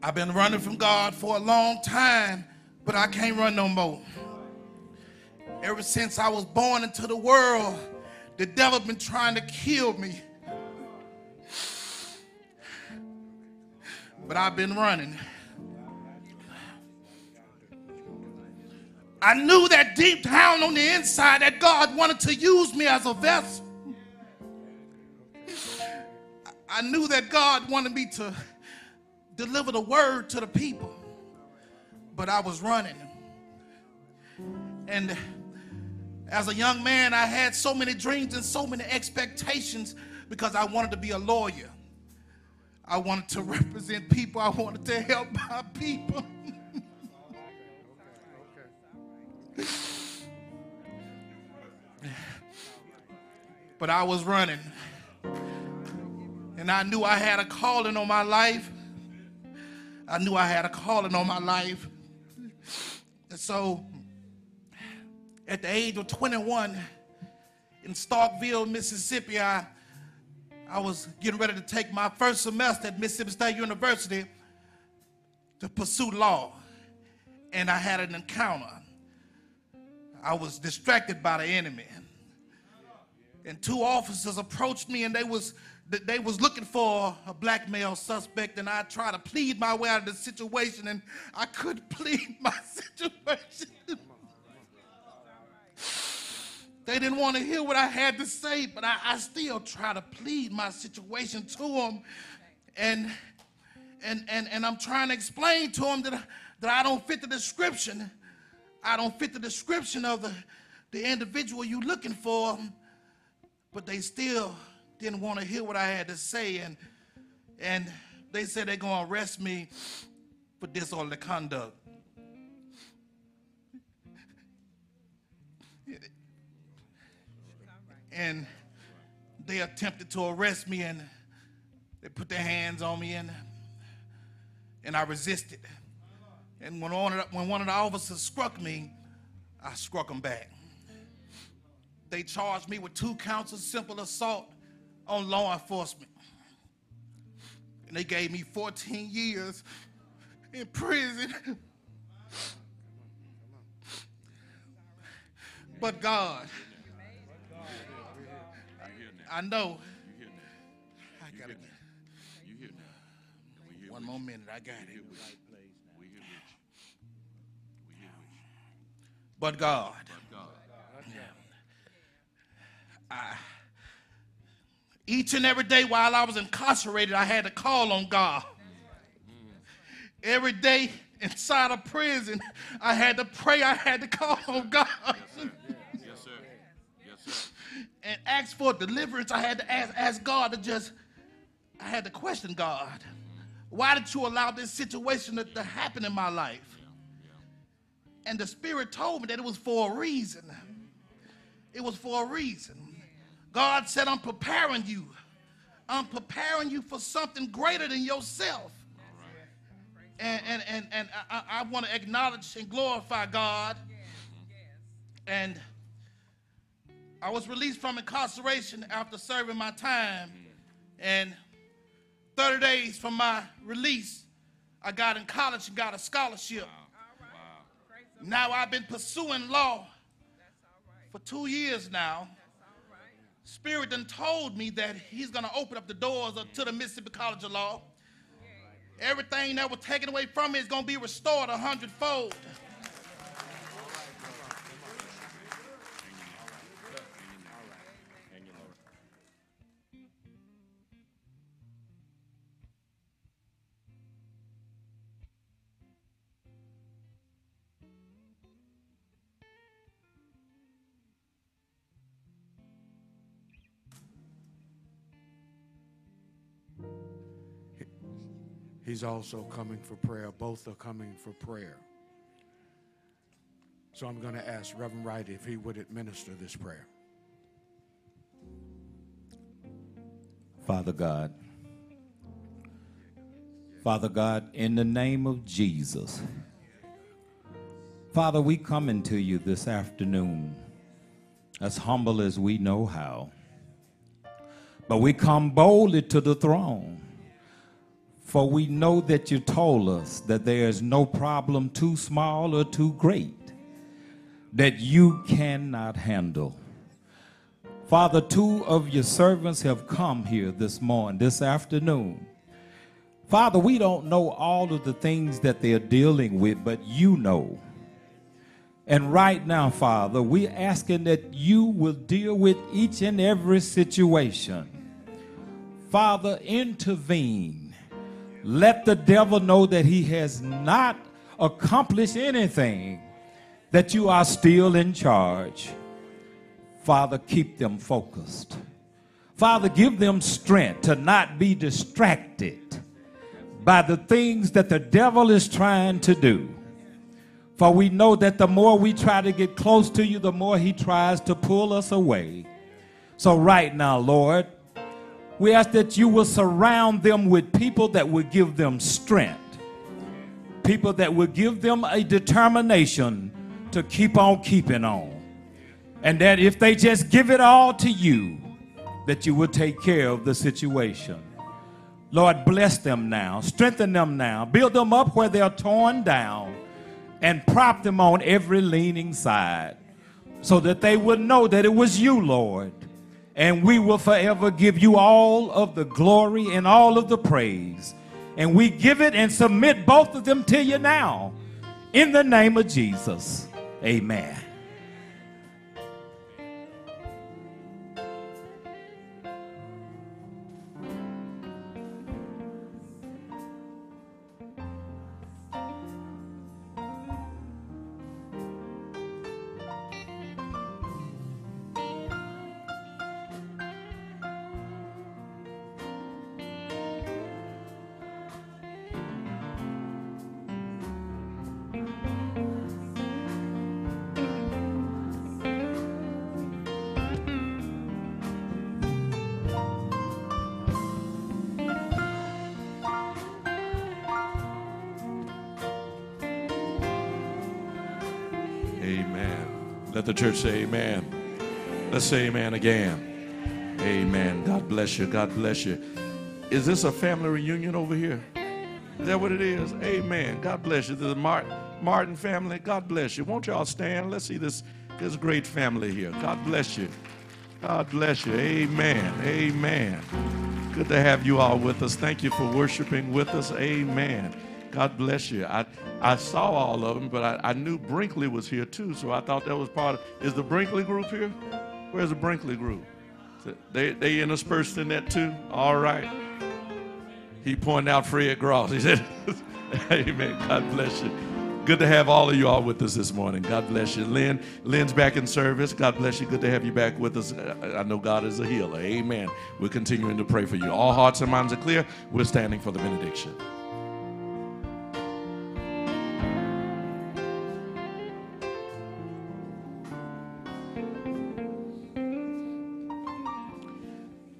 I've been running from God for a long time, but I can't run no more. Ever since I was born into the world, the devil been trying to kill me. But I've been running. I knew that deep down on the inside that God wanted to use me as a vessel. I knew that God wanted me to deliver the word to the people, but I was running. And as a young man, I had so many dreams and so many expectations because I wanted to be a lawyer. I wanted to represent people, I wanted to help my people. but I was running. And I knew I had a calling on my life. I knew I had a calling on my life. And so, at the age of 21, in Starkville, Mississippi, I, I was getting ready to take my first semester at Mississippi State University to pursue law. And I had an encounter. I was distracted by the enemy. And two officers approached me and they was they was looking for a black male suspect and I tried to plead my way out of the situation and I couldn't plead my situation. They didn't want to hear what I had to say, but I, I still try to plead my situation to them. And and and and I'm trying to explain to them that, that I don't fit the description. I don't fit the description of the, the individual you're looking for, but they still didn't want to hear what I had to say, and and they said they're gonna arrest me for disorderly conduct. And they attempted to arrest me, and they put their hands on me, and and I resisted. And when one of the, when one of the officers struck me, I struck him back. They charged me with two counts of simple assault on law enforcement. And they gave me 14 years in prison. But God, I know. I gotta one more minute. I got it. But God, I, each and every day while I was incarcerated, I had to call on God. Every day inside of prison, I had to pray, I had to call on God. Yes, sir. Yes, sir. And ask for deliverance. I had to ask, ask God to just, I had to question God. Why did you allow this situation to, to happen in my life? And the Spirit told me that it was for a reason. It was for a reason. God said, I'm preparing you. I'm preparing you for something greater than yourself. And, and, and, and I, I want to acknowledge and glorify God. And I was released from incarceration after serving my time. And 30 days from my release, I got in college and got a scholarship. Wow! Now I've been pursuing law for two years now. Spirit then told me that he's going to open up the doors to the Mississippi College of Law. Everything that was taken away from me is going to be restored a hundredfold. He's also coming for prayer. Both are coming for prayer. So I'm going to ask Reverend Wright if he would administer this prayer. Father God. Father God, in the name of Jesus. Father, we come into you this afternoon as humble as we know how. But we come boldly to the throne For we know that you told us that there is no problem too small or too great that you cannot handle. Father, two of your servants have come here this morning, this afternoon. Father, we don't know all of the things that they're dealing with, but you know. And right now, Father, we're asking that you will deal with each and every situation. Father, intervene. Let the devil know that he has not accomplished anything, that you are still in charge. Father, keep them focused. Father, give them strength to not be distracted by the things that the devil is trying to do. For we know that the more we try to get close to you, the more he tries to pull us away. So, right now, Lord, we ask that you will surround them with people that will give them strength, people that will give them a determination to keep on keeping on. And that if they just give it all to you, that you will take care of the situation. Lord, bless them now, strengthen them now, build them up where they're torn down, and prop them on every leaning side so that they would know that it was you, Lord. And we will forever give you all of the glory and all of the praise. And we give it and submit both of them to you now. In the name of Jesus. Amen. Church say amen. Let's say amen again. Amen. God bless you. God bless you. Is this a family reunion over here? Is that what it is? Amen. God bless you. The Martin, family, God bless you. Won't y'all stand? Let's see this, this great family here. God bless you. God bless you. Amen. Amen. Good to have you all with us. Thank you for worshiping with us. Amen. God bless you. I, I saw all of them, but I, I knew Brinkley was here too, so I thought that was part of. Is the Brinkley group here? Where's the Brinkley group? They, they interspersed in that too? All right. He pointed out Fred Gross. He said, Amen. God bless you. Good to have all of you all with us this morning. God bless you. Lynn, Lynn's back in service. God bless you. Good to have you back with us. I know God is a healer. Amen. We're continuing to pray for you. All hearts and minds are clear. We're standing for the benediction.